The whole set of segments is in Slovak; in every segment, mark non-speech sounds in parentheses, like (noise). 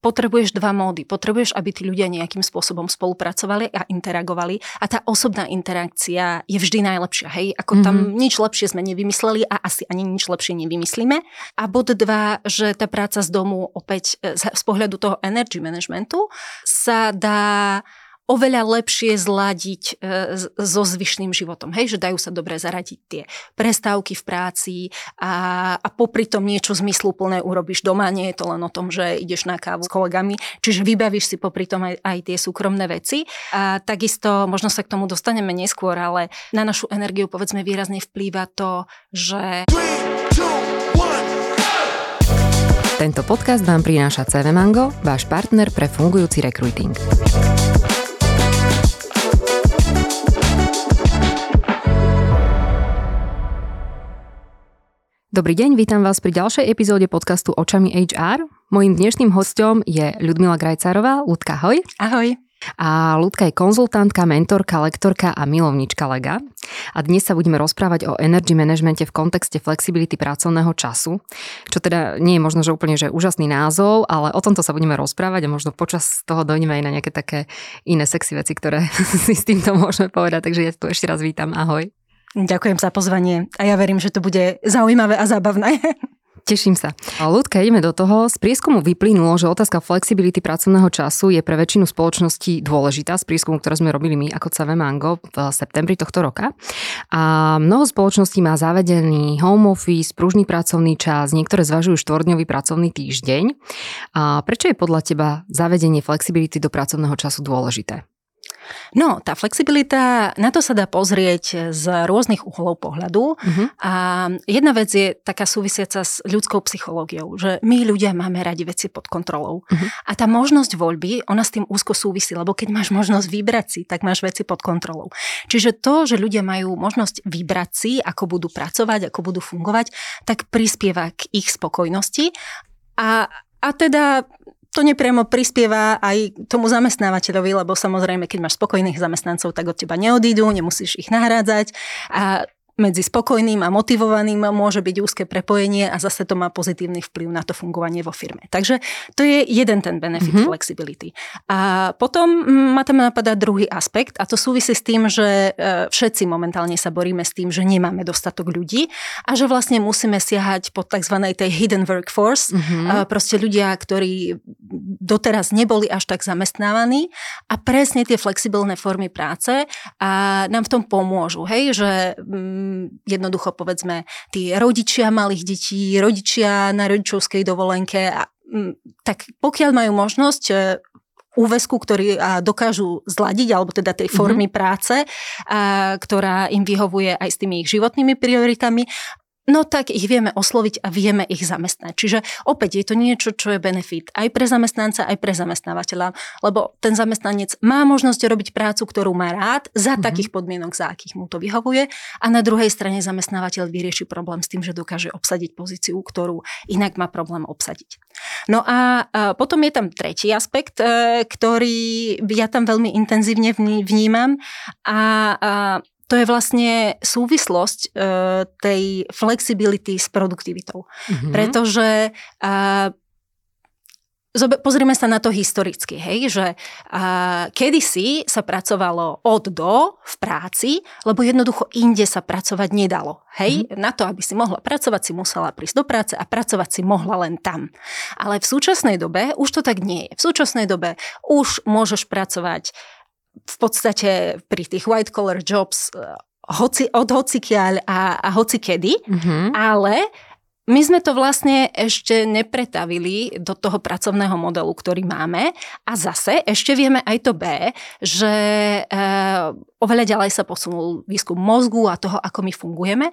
potrebuješ dva módy. Potrebuješ, aby tí ľudia nejakým spôsobom spolupracovali a interagovali a tá osobná interakcia je vždy najlepšia. Hej, ako mm-hmm. tam mhm. nič lepšie sme nevymysleli a asi ani nič lepšie nevymyslíme. A bod dva, že tá práca z domu opäť e, z, z pohľadu toho energy managementu sa dá oveľa lepšie zladiť e, so zvyšným životom. Hej, že dajú sa dobre zaradiť tie prestávky v práci a, a popri tom niečo zmysluplné urobíš doma. Nie je to len o tom, že ideš na kávu s kolegami, čiže vybavíš si popri tom aj, aj tie súkromné veci. A takisto, možno sa k tomu dostaneme neskôr, ale na našu energiu povedzme výrazne vplýva to, že... Tento podcast vám prináša CV Mango, váš partner pre fungujúci rekruting. Dobrý deň, vítam vás pri ďalšej epizóde podcastu Očami HR. Mojím dnešným hostom je Ľudmila Grajcarová. Ľudka, ahoj. Ahoj. A Ľudka je konzultantka, mentorka, lektorka a milovnička lega. A dnes sa budeme rozprávať o energy managemente v kontexte flexibility pracovného času, čo teda nie je možno, že úplne že úžasný názov, ale o tomto sa budeme rozprávať a možno počas toho dojdeme aj na nejaké také iné sexy veci, ktoré (laughs) si s týmto môžeme povedať. Takže ja tu ešte raz vítam. Ahoj. Ďakujem za pozvanie a ja verím, že to bude zaujímavé a zábavné. (laughs) Teším sa. Ľudka, ideme do toho. Z prieskumu vyplynulo, že otázka flexibility pracovného času je pre väčšinu spoločností dôležitá, z prieskumu, ktoré sme robili my ako CV Mango v septembri tohto roka. A mnoho spoločností má zavedený home office, pružný pracovný čas, niektoré zvažujú štvordňový pracovný týždeň. A prečo je podľa teba zavedenie flexibility do pracovného času dôležité? No, tá flexibilita, na to sa dá pozrieť z rôznych uhlov pohľadu. Uh-huh. A jedna vec je taká súvisiaca s ľudskou psychológiou, že my ľudia máme radi veci pod kontrolou. Uh-huh. A tá možnosť voľby, ona s tým úzko súvisí, lebo keď máš možnosť vybrať si, tak máš veci pod kontrolou. Čiže to, že ľudia majú možnosť vybrať si, ako budú pracovať, ako budú fungovať, tak prispieva k ich spokojnosti. A, a teda to nepriamo prispieva aj tomu zamestnávateľovi, lebo samozrejme, keď máš spokojných zamestnancov, tak od teba neodídu, nemusíš ich nahrádzať. A medzi spokojným a motivovaným môže byť úzke prepojenie a zase to má pozitívny vplyv na to fungovanie vo firme. Takže to je jeden ten benefit mm-hmm. flexibility. A potom ma tam napadá druhý aspekt a to súvisí s tým, že e, všetci momentálne sa boríme s tým, že nemáme dostatok ľudí a že vlastne musíme siahať po tzv. tej hidden workforce, mm-hmm. proste ľudia, ktorí doteraz neboli až tak zamestnávaní a presne tie flexibilné formy práce a nám v tom pomôžu, hej, že jednoducho povedzme tí rodičia malých detí, rodičia na rodičovskej dovolenke, a, tak pokiaľ majú možnosť e, úvesku, ktorý dokážu zladiť, alebo teda tej formy mm-hmm. práce, a, ktorá im vyhovuje aj s tými ich životnými prioritami no tak ich vieme osloviť a vieme ich zamestnať. Čiže opäť je to niečo, čo je benefit aj pre zamestnanca, aj pre zamestnávateľa, lebo ten zamestnanec má možnosť robiť prácu, ktorú má rád, za mm-hmm. takých podmienok, za akých mu to vyhovuje a na druhej strane zamestnávateľ vyrieši problém s tým, že dokáže obsadiť pozíciu, ktorú inak má problém obsadiť. No a potom je tam tretí aspekt, e, ktorý ja tam veľmi intenzívne vnímam a to je vlastne súvislosť e, tej flexibility s produktivitou. Mm-hmm. Pretože e, Pozrime sa na to historicky, hej, že a, kedysi sa pracovalo od do v práci, lebo jednoducho inde sa pracovať nedalo. Hej, mm-hmm. na to, aby si mohla pracovať, si musela prísť do práce a pracovať si mohla len tam. Ale v súčasnej dobe už to tak nie je. V súčasnej dobe už môžeš pracovať v podstate pri tých white collar jobs eh, hoci, od hocikiaľ a, a hocikedy, mm-hmm. ale my sme to vlastne ešte nepretavili do toho pracovného modelu, ktorý máme. A zase ešte vieme aj to B, že e, oveľa ďalej sa posunul výskum mozgu a toho, ako my fungujeme.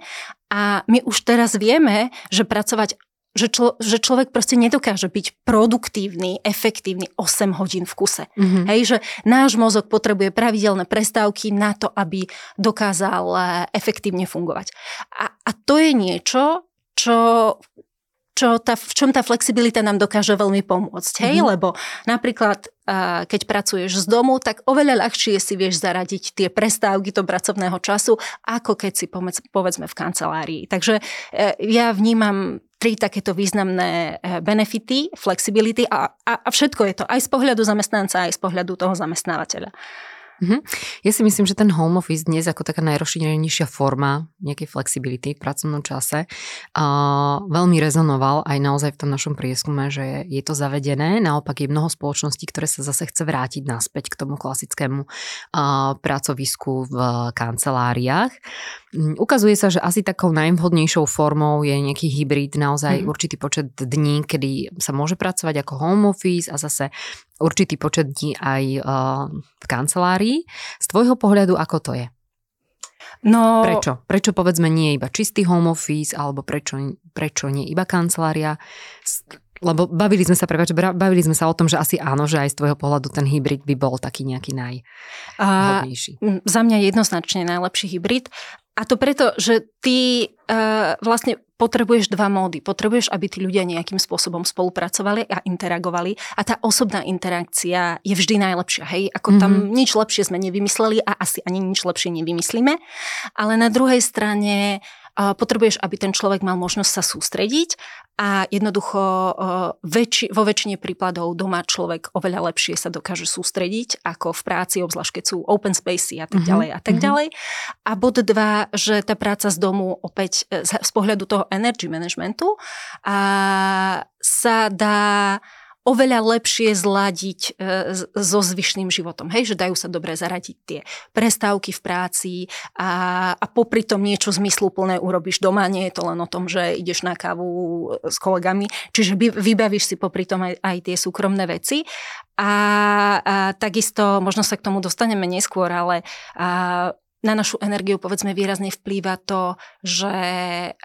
A my už teraz vieme, že pracovať že, člo, že človek proste nedokáže byť produktívny, efektívny 8 hodín v kuse. Mm-hmm. Hej, že náš mozog potrebuje pravidelné prestávky na to, aby dokázal eh, efektívne fungovať. A, a to je niečo, čo čo tá, v čom tá flexibilita nám dokáže veľmi pomôcť. Hej? Mm-hmm. Lebo napríklad, keď pracuješ z domu, tak oveľa ľahšie si vieš zaradiť tie prestávky do pracovného času, ako keď si povedzme v kancelárii. Takže e, ja vnímam tri takéto významné e, benefity, flexibility a, a, a všetko je to aj z pohľadu zamestnanca, aj z pohľadu toho zamestnávateľa. Mm-hmm. Ja si myslím, že ten home office dnes ako taká najrozšírenejšia forma nejakej flexibility v pracovnom čase a veľmi rezonoval aj naozaj v tom našom prieskume, že je to zavedené. Naopak je mnoho spoločností, ktoré sa zase chce vrátiť naspäť k tomu klasickému a, pracovisku v kanceláriách. Mm, ukazuje sa, že asi takou najvhodnejšou formou je nejaký hybrid, naozaj mm. určitý počet dní, kedy sa môže pracovať ako home office a zase určitý počet dní aj uh, v kancelárii. Z tvojho pohľadu, ako to je? No... Prečo? Prečo povedzme nie iba čistý home office, alebo prečo, prečo nie iba kancelária? Lebo bavili sme sa, prepáč, bavili sme sa o tom, že asi áno, že aj z tvojho pohľadu ten hybrid by bol taký nejaký najhodnejší. A, za mňa jednoznačne najlepší hybrid. A to preto, že ty uh, vlastne potrebuješ dva módy. Potrebuješ, aby tí ľudia nejakým spôsobom spolupracovali a interagovali a tá osobná interakcia je vždy najlepšia. Hej, ako mm-hmm. tam mhm. nič lepšie sme nevymysleli a asi ani nič lepšie nevymyslíme. Ale na druhej strane potrebuješ, aby ten človek mal možnosť sa sústrediť a jednoducho väčši, vo väčšine prípadov doma človek oveľa lepšie sa dokáže sústrediť ako v práci, obzvlášť keď sú open spacey a tak mhm. ďalej a tak mm-hmm. ďalej. A bod dva, že tá práca z domu opäť e, z pohľadu toho energy managementu a sa dá oveľa lepšie zladiť e, so zvyšným životom. Hej, že dajú sa dobre zaradiť tie prestávky v práci a, a popri tom niečo zmysluplné urobíš doma. Nie je to len o tom, že ideš na kávu e, s kolegami, čiže vybavíš si popri tom aj, aj tie súkromné veci. A, a takisto, možno sa k tomu dostaneme neskôr, ale a, na našu energiu povedzme výrazne vplýva to, že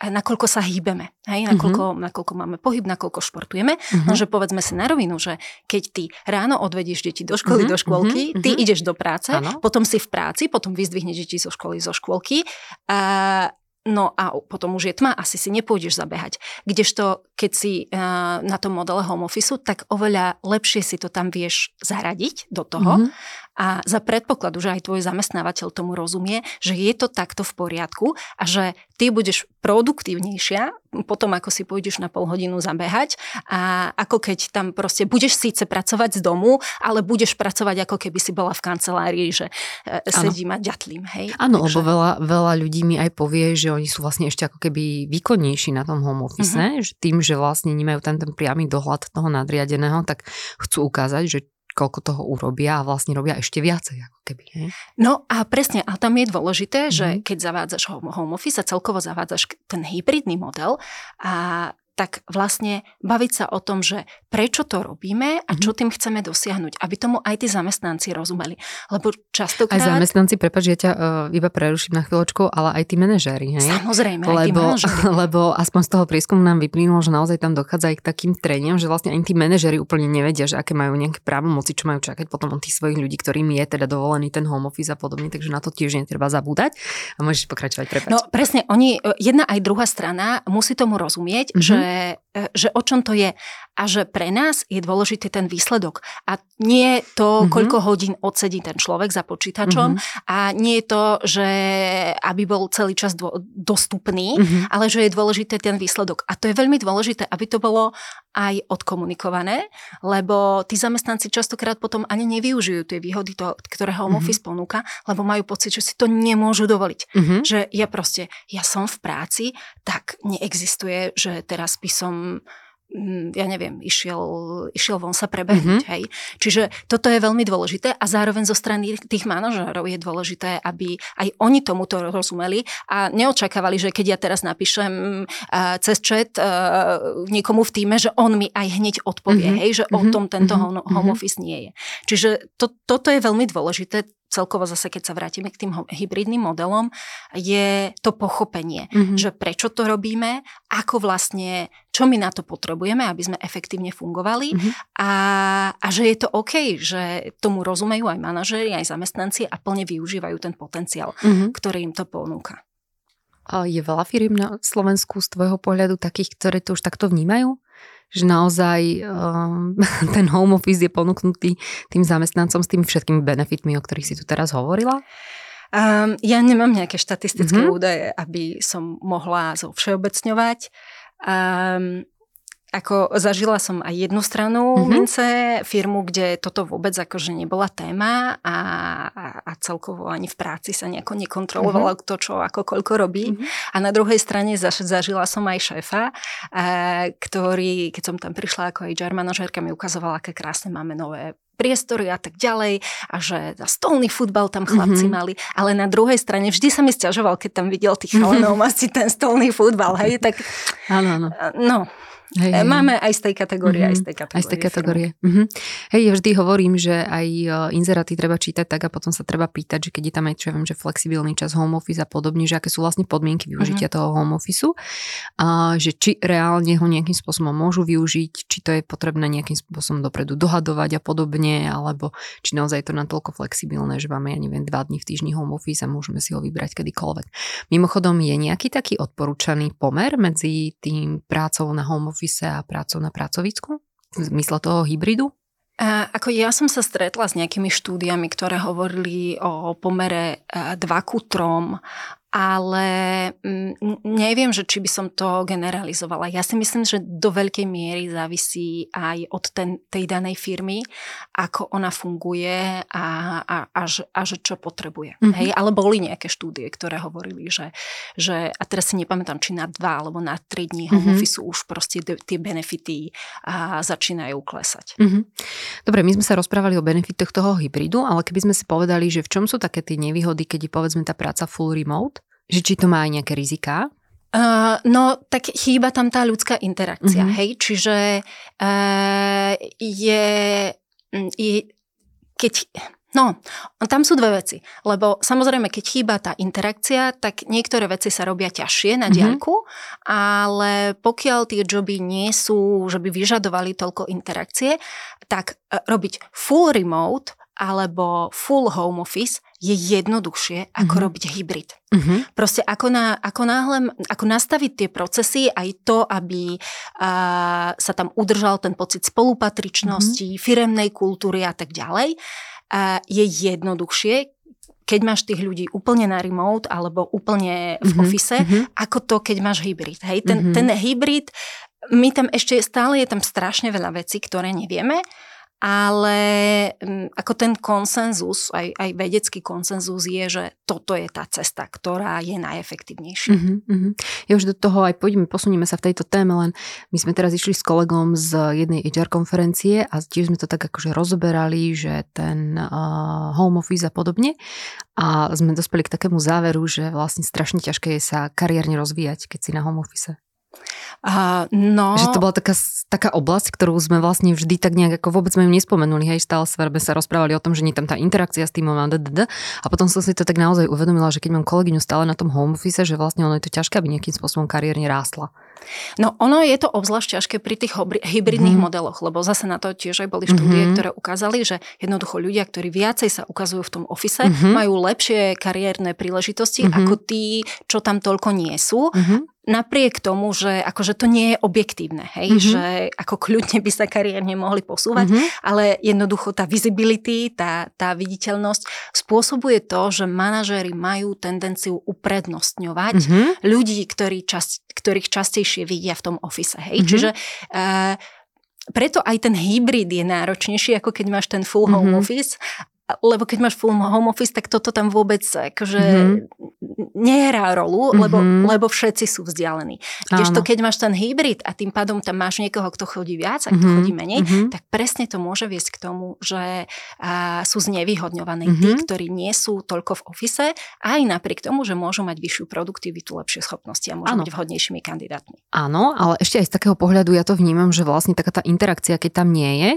nakoľko sa hýbeme, hej, nakoľko, mm-hmm. nakoľko máme pohyb, nakoľko športujeme, mm-hmm. no že povedzme si na rovinu, že keď ty ráno odvedíš deti do školy, mm-hmm. do škôlky, mm-hmm. ty ideš do práce, ano. potom si v práci, potom vyzdvihneš deti zo školy, zo škôlky a No a potom už je tma, asi si nepôjdeš zabehať. Kdežto, keď si uh, na tom modele home office, tak oveľa lepšie si to tam vieš zaradiť do toho. Mm-hmm a za predpokladu, že aj tvoj zamestnávateľ tomu rozumie, že je to takto v poriadku a že ty budeš produktívnejšia potom, ako si pôjdeš na pol hodinu zabehať a ako keď tam proste budeš síce pracovať z domu, ale budeš pracovať ako keby si bola v kancelárii, že e, sedím a ďatlím. Hej? Áno, lebo veľa, veľa ľudí mi aj povie, že oni sú vlastne ešte ako keby výkonnejší na tom home office, uh-huh. že tým, že vlastne nemajú ten, ten priamy dohľad toho nadriadeného, tak chcú ukázať, že koľko toho urobia a vlastne robia ešte viacej ako keby. Hej? No a presne, a tam je dôležité, mm. že keď zavádzaš home office a celkovo zavádzaš ten hybridný model a tak vlastne baviť sa o tom, že prečo to robíme a čo mhm. tým chceme dosiahnuť, aby tomu aj tí zamestnanci rozumeli. Lebo častokrát... Aj zamestnanci, prepáč, ja ťa uh, iba preruším na chvíľočku, ale aj tí manažéri, hej? Samozrejme, lebo, aj tí manažéri. (laughs) Lebo aspoň z toho prieskumu nám vyplynulo, že naozaj tam dochádza aj k takým treniam, že vlastne ani tí manažéri úplne nevedia, že aké majú nejaké právomoci, čo majú čakať potom od tých svojich ľudí, ktorým je teda dovolený ten home office a podobne, takže na to tiež netreba zabúdať. A môžeš pokračovať, prepáč. No presne, oni, e, jedna aj druhá strana musí tomu rozumieť, mm-hmm. že E, že o čom to je a že pre nás je dôležitý ten výsledok. A nie to, mm-hmm. koľko hodín odsedí ten človek za počítačom mm-hmm. a nie je to, že aby bol celý čas dô, dostupný, mm-hmm. ale že je dôležité ten výsledok. A to je veľmi dôležité, aby to bolo aj odkomunikované, lebo tí zamestnanci častokrát potom ani nevyužijú tie výhody, to, ktoré home mm-hmm. office ponúka, lebo majú pocit, že si to nemôžu dovoliť. Mm-hmm. Že ja proste, ja som v práci, tak neexistuje, že teraz by som Mm, ja neviem, išiel, išiel von sa prebehnúť. Mm-hmm. Hej. Čiže toto je veľmi dôležité a zároveň zo strany tých manažérov je dôležité, aby aj oni tomuto rozumeli a neočakávali, že keď ja teraz napíšem uh, cez chat uh, niekomu v týme, že on mi aj hneď odpovie, mm-hmm. hej, že mm-hmm. o mhm. tom tento mm-hmm. home office nie je. Čiže to, toto je veľmi dôležité, celkovo zase, keď sa vrátime k tým hybridným modelom, je to pochopenie, mm-hmm. že prečo to robíme, ako vlastne, čo my na to potrebujeme, aby sme efektívne fungovali mm-hmm. a, a že je to OK, že tomu rozumejú aj manažéri, aj zamestnanci a plne využívajú ten potenciál, mm-hmm. ktorý im to ponúka. Je veľa firiem na Slovensku z tvojho pohľadu takých, ktoré to už takto vnímajú? Že naozaj um, (laughs) ten home office je ponúknutý tým zamestnancom s tými všetkými benefitmi, o ktorých si tu teraz hovorila? Um, ja nemám nejaké štatistické mm-hmm. údaje, aby som mohla zo všeobecňovať. Um, ako zažila som aj jednu stranu mm-hmm. mince, firmu, kde toto vôbec akože nebola téma a, a, celkovo ani v práci sa nejako nekontrolovalo mm-hmm. to, čo ako koľko robí. Mm-hmm. A na druhej strane zaž, zažila som aj šéfa, a, ktorý, keď som tam prišla ako HR manažérka, mi ukazovala, aké krásne máme nové priestory a tak ďalej a že stolný futbal tam chlapci mm-hmm. mali, ale na druhej strane vždy sa mi stiažoval, keď tam videl tých chalanov mm-hmm. asi ten stolný futbal, hej, tak... Áno, áno. No, Hej, hej. Máme aj z tej kategórie, mm-hmm. aj z tej kategórie. Aj z tej kategórie. Mm-hmm. Hej, ja vždy hovorím, že aj e, inzeráty treba čítať tak a potom sa treba pýtať, že keď je tam aj, čo ja viem, že flexibilný čas home office a podobne, že aké sú vlastne podmienky využitia mm-hmm. toho home office a že či reálne ho nejakým spôsobom môžu využiť, či to je potrebné nejakým spôsobom dopredu dohadovať a podobne, alebo či naozaj je to natoľko flexibilné, že máme, ja neviem, dva dní v týždni home office a môžeme si ho vybrať kedykoľvek. Mimochodom, je nejaký taký odporúčaný pomer medzi tým prácou na home office office a prácou na pracovisku? V zmysle toho hybridu? A ako ja som sa stretla s nejakými štúdiami, ktoré hovorili o pomere 2 ku 3 ale mm, neviem, že či by som to generalizovala. Ja si myslím, že do veľkej miery závisí aj od ten, tej danej firmy, ako ona funguje a, a, a, a že čo potrebuje. Mm-hmm. Hej? Ale boli nejaké štúdie, ktoré hovorili, že, že a teraz si nepamätám, či na dva alebo na tri dní home mm-hmm. office už proste tie benefity a začínajú klesať. Mm-hmm. Dobre, my sme sa rozprávali o benefitoch toho hybridu, ale keby sme si povedali, že v čom sú také tie nevýhody, keď je povedzme tá práca full remote, že či to má aj nejaké riziká? Uh, no, tak chýba tam tá ľudská interakcia, uh-huh. hej? Čiže uh, je, mm, je, keď... No, tam sú dve veci, lebo samozrejme, keď chýba tá interakcia, tak niektoré veci sa robia ťažšie na mhm. diaľku, mm-hmm. ale pokiaľ tie joby nie sú, že by vyžadovali toľko interakcie, tak uh, robiť full remote alebo full home office je jednoduchšie, ako mm-hmm. robiť hybrid. Mm-hmm. Proste ako, na, ako náhle, ako nastaviť tie procesy, aj to, aby a, sa tam udržal ten pocit spolupatričnosti, mm-hmm. firemnej kultúry a tak ďalej, a, je jednoduchšie, keď máš tých ľudí úplne na remote alebo úplne v mm-hmm. office, mm-hmm. ako to, keď máš hybrid. Hej, ten, mm-hmm. ten hybrid, my tam ešte stále je tam strašne veľa vecí, ktoré nevieme ale mm, ako ten konsenzus, aj, aj vedecký konsenzus je, že toto je tá cesta, ktorá je najefektívnejšia. Uh-huh, uh-huh. Ja už do toho aj poďme, posunieme sa v tejto téme, len my sme teraz išli s kolegom z jednej HR konferencie a tiež sme to tak akože rozoberali, že ten uh, home office a podobne a sme dospeli k takému záveru, že vlastne strašne ťažké je sa kariérne rozvíjať, keď si na home office. Uh, no... Že to bola taká, taká oblasť, ktorú sme vlastne vždy tak nejak, ako vôbec sme ju nespomenuli, hej, stále sme sa rozprávali o tom, že nie tam tá interakcia s týmom a ddd. A potom som si to tak naozaj uvedomila, že keď mám kolegyňu stále na tom home office, že vlastne ono je to ťažké, aby nejakým spôsobom kariérne rástla. No ono je to obzvlášť ťažké pri tých hybridných mm. modeloch, lebo zase na to tiež aj boli štúdie, mm-hmm. ktoré ukázali, že jednoducho ľudia, ktorí viacej sa ukazujú v tom ofise, mm-hmm. majú lepšie kariérne príležitosti mm-hmm. ako tí, čo tam toľko nie sú. Mm-hmm napriek tomu, že akože to nie je objektívne, hej, mm-hmm. že ako kľudne by sa kariérne mohli posúvať, mm-hmm. ale jednoducho tá visibility, tá, tá viditeľnosť spôsobuje to, že manažéri majú tendenciu uprednostňovať mm-hmm. ľudí, ktorí čas, ktorých častejšie vidia v tom ofise, hej, mm-hmm. čiže uh, preto aj ten hybrid je náročnejší, ako keď máš ten full home mm-hmm. office lebo keď máš full home office, tak toto tam vôbec akože mm-hmm. nehrá rolu, lebo, mm-hmm. lebo všetci sú vzdialení. Kdežto keď máš ten hybrid a tým pádom tam máš niekoho, kto chodí viac a kto mm-hmm. chodí menej, mm-hmm. tak presne to môže viesť k tomu, že a, sú znevýhodňovaní mm-hmm. tí, ktorí nie sú toľko v ofise, aj napriek tomu, že môžu mať vyššiu produktivitu, lepšie schopnosti a môžu ano. byť vhodnejšími kandidátmi. Áno, ale ešte aj z takého pohľadu ja to vnímam, že vlastne taká tá interakcia, keď tam nie je,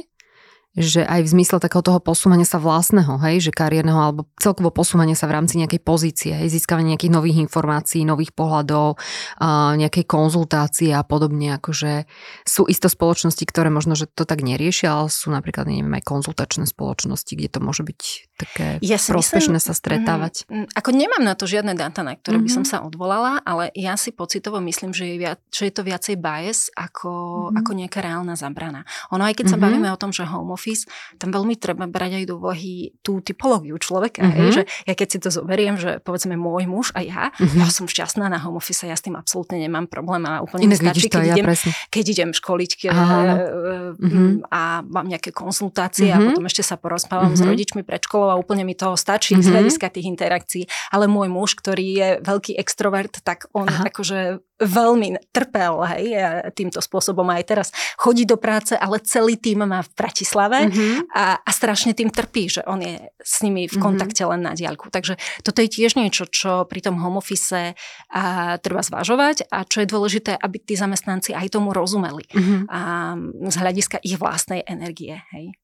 že aj v zmysle takého toho posúvania sa vlastného, hej, že kariérneho alebo celkovo posúvania sa v rámci nejakej pozície, hej, získavanie nejakých nových informácií, nových pohľadov, a nejakej konzultácie a podobne, akože sú isto spoločnosti, ktoré možno, že to tak neriešia, ale sú napríklad, neviem, aj konzultačné spoločnosti, kde to môže byť také ja prospešné myslím, sa stretávať. Mm, ako nemám na to žiadne dáta, na ktoré mm-hmm. by som mhm. sa odvolala, ale ja si pocitovo myslím, že je, viac, že je to viacej bias ako, mm-hmm. ako nejaká reálna zabrana. Ono aj keď mm-hmm. sa mhm. bavíme o tom, že home office, tam veľmi treba brať aj do úvahy tú typológiu človeka. Mm-hmm. Hej, že ja keď si to zoberiem, že povedzme môj muž a ja, mm-hmm. ja som šťastná na home office, ja s tým absolútne nemám problém a úplne Inak stačí, keď, ja idem, keď idem školiť keď, mm-hmm. a mám nejaké konzultácie mm-hmm. a potom ešte sa porozprávam mm-hmm. s rodičmi pred školou a úplne mi toho stačí mm-hmm. z hľadiska tých interakcií. Ale môj muž, ktorý je veľký extrovert, tak on Aha. akože veľmi trpel hej, týmto spôsobom aj teraz chodí do práce, ale celý tým má v Bratislave mm-hmm. a, a strašne tým trpí, že on je s nimi v mhm. kontakte mm-hmm. len na diaľku. Takže toto je tiež niečo, čo pri tom home office a, treba zvažovať a čo je dôležité, aby tí zamestnanci aj tomu rozumeli mm-hmm. a, z hľadiska ich vlastnej energie. Hej.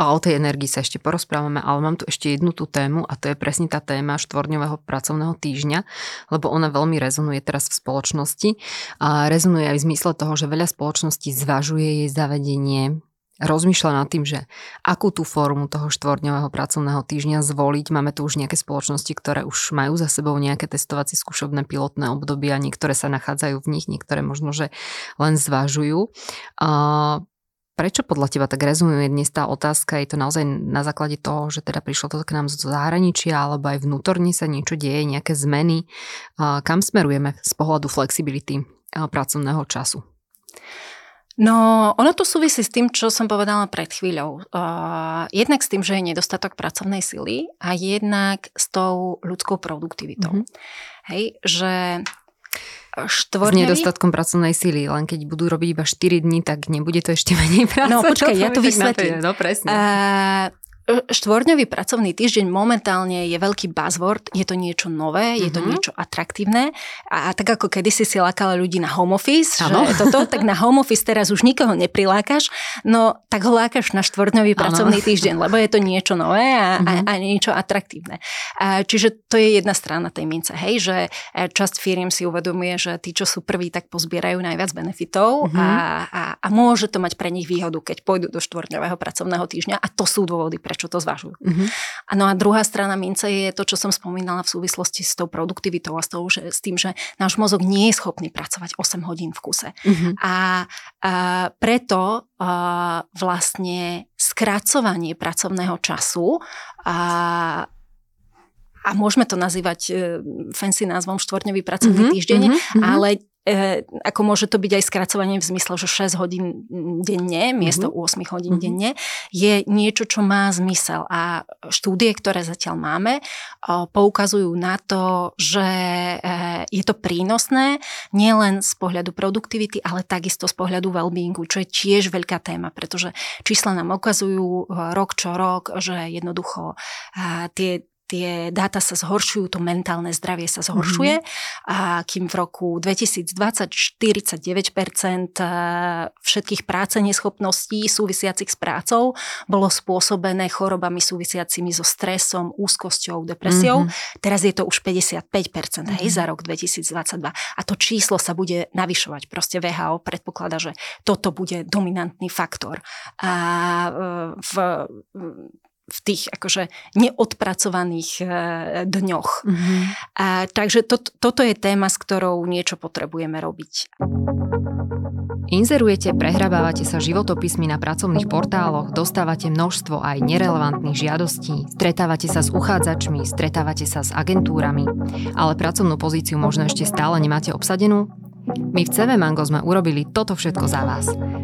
A o tej energii sa ešte porozprávame, ale mám tu ešte jednu tú tému a to je presne tá téma štvorňového pracovného týždňa, lebo ona veľmi rezonuje teraz v spoločnosti a rezonuje aj v zmysle toho, že veľa spoločností zvažuje jej zavedenie, rozmýšľa nad tým, že akú tú formu toho štvorňového pracovného týždňa zvoliť. Máme tu už nejaké spoločnosti, ktoré už majú za sebou nejaké testovacie skúšobné pilotné obdobia, niektoré sa nachádzajú v nich, niektoré možno, že len zvažujú. Prečo podľa teba tak rezonuje dnes tá otázka? Je to naozaj na základe toho, že teda prišlo to k nám z zahraničia, alebo aj vnútorne sa niečo deje, nejaké zmeny? Kam smerujeme z pohľadu flexibility pracovného času? No, ono to súvisí s tým, čo som povedala pred chvíľou. Uh, jednak s tým, že je nedostatok pracovnej sily a jednak s tou ľudskou produktivitou. Mm-hmm. Hej, že štvorňový. S nedostatkom pracovnej síly, len keď budú robiť iba 4 dní, tak nebude to ešte menej práce. (laughs) No počkaj, ja to vysvetlím. No presne. Uh, Štvorňový pracovný týždeň momentálne je veľký buzzword, je to niečo nové, je to mm-hmm. niečo atraktívne a, a tak ako kedysi si lákala ľudí na home office, ano. že toto, tak na home office teraz už nikoho neprilákaš, no tak ho lákaš na štvorňový pracovný týždeň, lebo je to niečo nové a, mm-hmm. a, a niečo atraktívne. A, čiže to je jedna strana tej mince, hej, že e, časť firiem si uvedomuje, že tí, čo sú prví, tak pozbierajú najviac benefitov mm-hmm. a, a, a môže to mať pre nich výhodu, keď pôjdu do štvorňového pracovného týždňa a to sú dôvody, prečo to zvažujú. Mm-hmm. A no a druhá strana mince je to, čo som spomínala v súvislosti s tou produktivitou a s, tou, že, s tým, že náš mozog nie je schopný pracovať 8 hodín v kuse. Mm-hmm. A, a preto a, vlastne skracovanie pracovného času a a môžeme to nazývať e, fancy názvom štvorňový pracovný mm-hmm, týždeň, mm-hmm. ale E, ako môže to byť aj skracovanie v zmysle, že 6 hodín denne miesto mm-hmm. 8 hodín mm-hmm. denne je niečo, čo má zmysel a štúdie, ktoré zatiaľ máme, poukazujú na to, že e, je to prínosné nielen z pohľadu produktivity, ale takisto z pohľadu well-beingu, čo je tiež veľká téma, pretože čísla nám ukazujú e, rok čo rok, že jednoducho tie tie dáta sa zhoršujú, to mentálne zdravie sa zhoršuje mm-hmm. a kým v roku 2020 49% všetkých práce neschopností súvisiacich s prácou bolo spôsobené chorobami súvisiacimi so stresom, úzkosťou, depresiou. Mm-hmm. Teraz je to už 55% mm-hmm. hej, za rok 2022 a to číslo sa bude navyšovať. Proste VHO predpokladá, že toto bude dominantný faktor. A e, v v tých akože neodpracovaných e, dňoch. Mm-hmm. A, takže to, toto je téma, s ktorou niečo potrebujeme robiť. Inzerujete, prehrabávate sa životopismi na pracovných portáloch, dostávate množstvo aj nerelevantných žiadostí, stretávate sa s uchádzačmi, stretávate sa s agentúrami, ale pracovnú pozíciu možno ešte stále nemáte obsadenú? My v CV Mango sme urobili toto všetko za vás.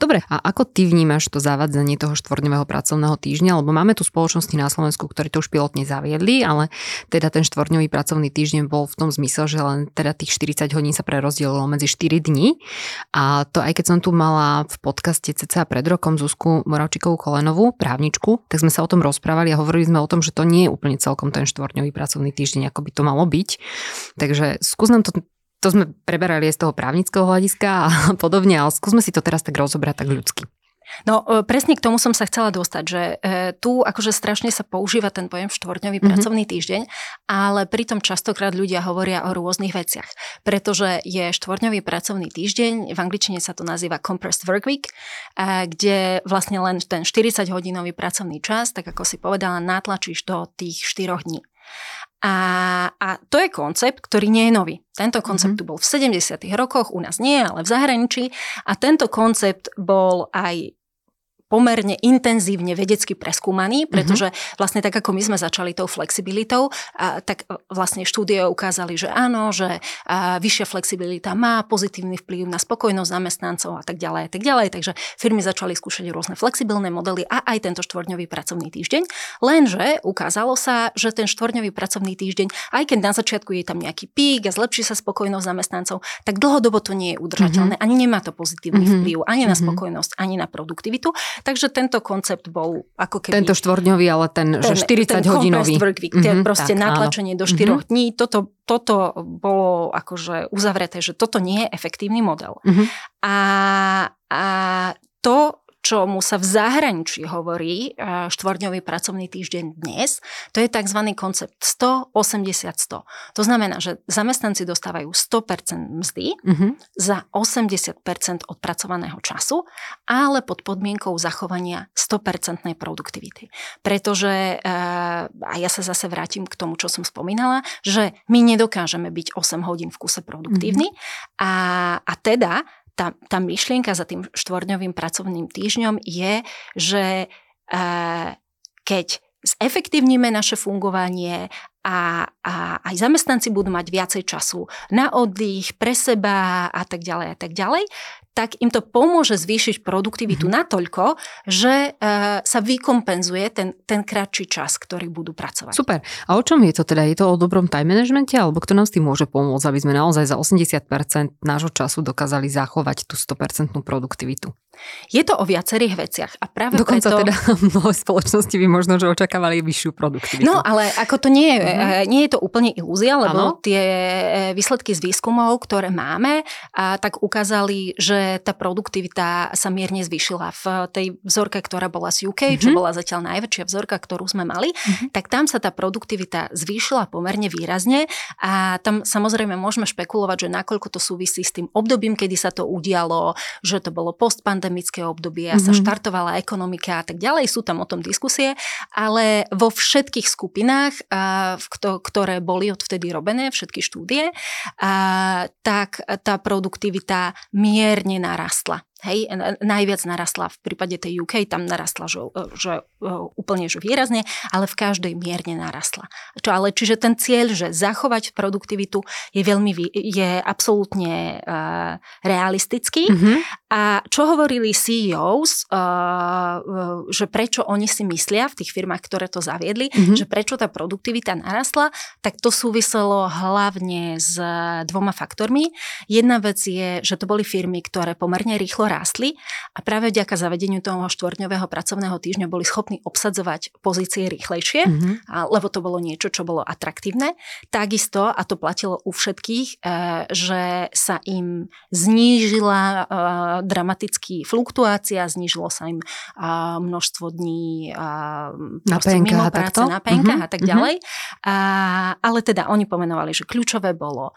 Dobre, a ako ty vnímaš to zavádzanie toho štvorňového pracovného týždňa? Lebo máme tu spoločnosti na Slovensku, ktorí to už pilotne zaviedli, ale teda ten štvorňový pracovný týždeň bol v tom zmysle, že len teda tých 40 hodín sa prerozdielilo medzi 4 dní. A to aj keď som tu mala v podcaste cca pred rokom Zuzku Moravčikovú Kolenovú, právničku, tak sme sa o tom rozprávali a hovorili sme o tom, že to nie je úplne celkom ten štvorňový pracovný týždeň, ako by to malo byť. Takže skús nám to to sme preberali z toho právnického hľadiska a (laughs) podobne, ale skúsme si to teraz tak rozobrať tak ľudsky. No e, presne k tomu som sa chcela dostať, že e, tu akože strašne sa používa ten pojem štvorňový mm-hmm. pracovný týždeň, ale pritom častokrát ľudia hovoria o rôznych veciach, pretože je štvorňový pracovný týždeň, v angličtine sa to nazýva compressed work week, kde vlastne len ten 40-hodinový pracovný čas, tak ako si povedala, natlačíš do tých 4 dní. A, a to je koncept, ktorý nie je nový. Tento koncept mm-hmm. tu bol v 70. rokoch, u nás nie, ale v zahraničí. A tento koncept bol aj pomerne intenzívne vedecky preskúmaný, mhm. pretože vlastne tak ako my sme začali tou flexibilitou, a, tak vlastne štúdie ukázali, že áno, že a, vyššia flexibilita má pozitívny vplyv na spokojnosť zamestnancov a tak ďalej a tak ďalej. Takže firmy začali skúšať rôzne flexibilné modely a aj tento štvorňový pracovný týždeň. Lenže ukázalo sa, že ten štvorňový pracovný týždeň, aj keď na začiatku je tam nejaký pík a zlepší sa spokojnosť zamestnancov, tak dlhodobo to nie je udržateľné, mm-hmm. ani nemá to pozitívny mm-hmm. vplyv ani na mhm. spokojnosť, ani na produktivitu. Takže tento koncept bol ako keby... Tento štvorňový, ale ten, ten že 40 ten hodinový. Work week, mm-hmm, proste tak, natlačenie áno. do 4 mm-hmm. dní. Toto, toto bolo akože uzavreté, že toto nie je efektívny model. Mm-hmm. A, a to čomu sa v zahraničí hovorí e, štvorňový pracovný týždeň dnes, to je tzv. koncept 100-80-100. To znamená, že zamestnanci dostávajú 100% mzdy mm-hmm. za 80% odpracovaného času, ale pod podmienkou zachovania 100% produktivity. Pretože, e, a ja sa zase vrátim k tomu, čo som spomínala, že my nedokážeme byť 8 hodín v kuse produktívny mm-hmm. a, a teda tá, tá myšlienka za tým štvorňovým pracovným týždňom je, že e, keď zefektívnime naše fungovanie a, a aj zamestnanci budú mať viacej času na oddych, pre seba a tak ďalej a tak ďalej, tak im to pomôže zvýšiť produktivitu mm-hmm. natoľko, že uh, sa vykompenzuje ten, ten kratší čas, ktorý budú pracovať. Super. A o čom je to teda? Je to o dobrom time managemente, alebo kto nám s tým môže pomôcť, aby sme naozaj za 80% nášho času dokázali zachovať tú 100% produktivitu? Je to o viacerých veciach a práve Dokonca preto... teda (laughs) mnoho spoločnosti by možno, že očakávali vyššiu produktivitu. No, ale ako to nie je, mm-hmm. nie je to úplne ilúzia, lebo ano. tie eh, výsledky z výskumov, ktoré máme, a tak ukázali, že tá produktivita sa mierne zvýšila v tej vzorke, ktorá bola z UK, mm-hmm. čo mhm. bola zatiaľ najväčšia vzorka, ktorú sme mali, mm-hmm. tak tam sa tá produktivita zvýšila pomerne výrazne a tam samozrejme môžeme špekulovať, že nakoľko to súvisí s tým obdobím, kedy sa to udialo, že to bolo postpandemické pandemické obdobie a mm-hmm. sa štartovala ekonomika a tak ďalej. Sú tam o tom diskusie, ale vo všetkých skupinách, ktoré boli odvtedy robené, všetky štúdie, tak tá produktivita mierne narastla. Hej, najviac narastla v prípade tej UK, tam narastla, že, že úplne že výrazne, ale v každej mierne narastla. Čo, ale čiže ten cieľ, že zachovať produktivitu je veľmi, je absolútne uh, realistický. Mm-hmm. A čo hovorili CEOs, uh, že prečo oni si myslia v tých firmách, ktoré to zaviedli, mm-hmm. že prečo tá produktivita narastla, tak to súviselo hlavne s dvoma faktormi. Jedna vec je, že to boli firmy, ktoré pomerne rýchlo rástli a práve vďaka zavedeniu toho štvorňového pracovného týždňa boli schopní obsadzovať pozície rýchlejšie, mm-hmm. lebo to bolo niečo, čo bolo atraktívne. Takisto, a to platilo u všetkých, e, že sa im znížila e, dramaticky fluktuácia, znížilo sa im e, množstvo dní na mimo práce, na penkách mm-hmm. a tak ďalej. Mm-hmm. A, ale teda oni pomenovali, že kľúčové bolo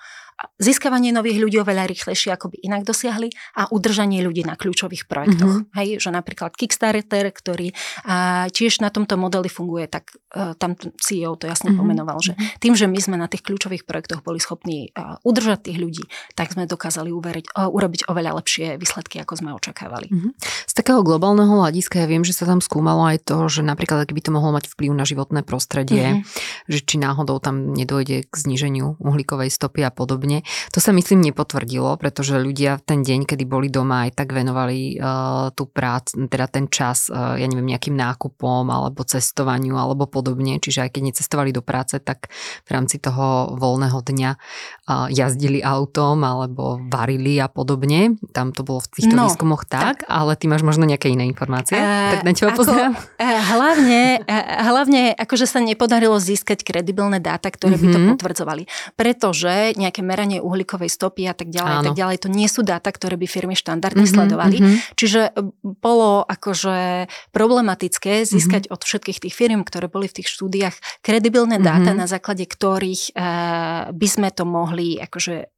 získavanie nových ľudí oveľa rýchlejšie, ako by inak dosiahli a udržanie ľudí na kľúčových projektoch. Mm-hmm. Hej, že napríklad Kickstarter, ktorý a, tiež na tomto modeli funguje, tak a, e, tam CEO to jasne mm-hmm. pomenoval, že mhm. tým, že my sme na tých kľúčových projektoch boli schopní a, udržať tých ľudí, tak sme dokázali uveriť, a, urobiť oveľa lepšie výsledky, ako sme očakávali. Mm-hmm. Z takého globálneho hľadiska ja viem, že sa tam skúmalo aj to, že napríklad, ak by to mohlo mať vplyv na životné prostredie, mm-hmm. že či náhodou tam nedojde k zníženiu uhlíkovej stopy a podobne podobne. To sa myslím nepotvrdilo, pretože ľudia ten deň, kedy boli doma, aj tak venovali uh, tú prác, teda ten čas, uh, ja neviem, nejakým nákupom alebo cestovaniu alebo podobne. Čiže aj keď necestovali do práce, tak v rámci toho voľného dňa uh, jazdili autom alebo varili a podobne. Tam to bolo v týchto no, výskumoch tak, tak, ale ty máš možno nejaké iné informácie. Uh, tak na teba ako, pozriem. Uh, hlavne, uh, hlavne akože sa nepodarilo získať kredibilné dáta, ktoré mm-hmm. by to mhm. potvrdzovali. Pretože nejaké meranie uhlíkovej stopy a tak ďalej Áno. tak ďalej. To nie sú dáta, ktoré by firmy štandardne mm-hmm, sledovali. Mm-hmm. Čiže bolo akože problematické získať mm-hmm. od všetkých tých firm, ktoré boli v tých štúdiách, kredibilné dáta, mm-hmm. na základe ktorých uh, by sme to mohli akože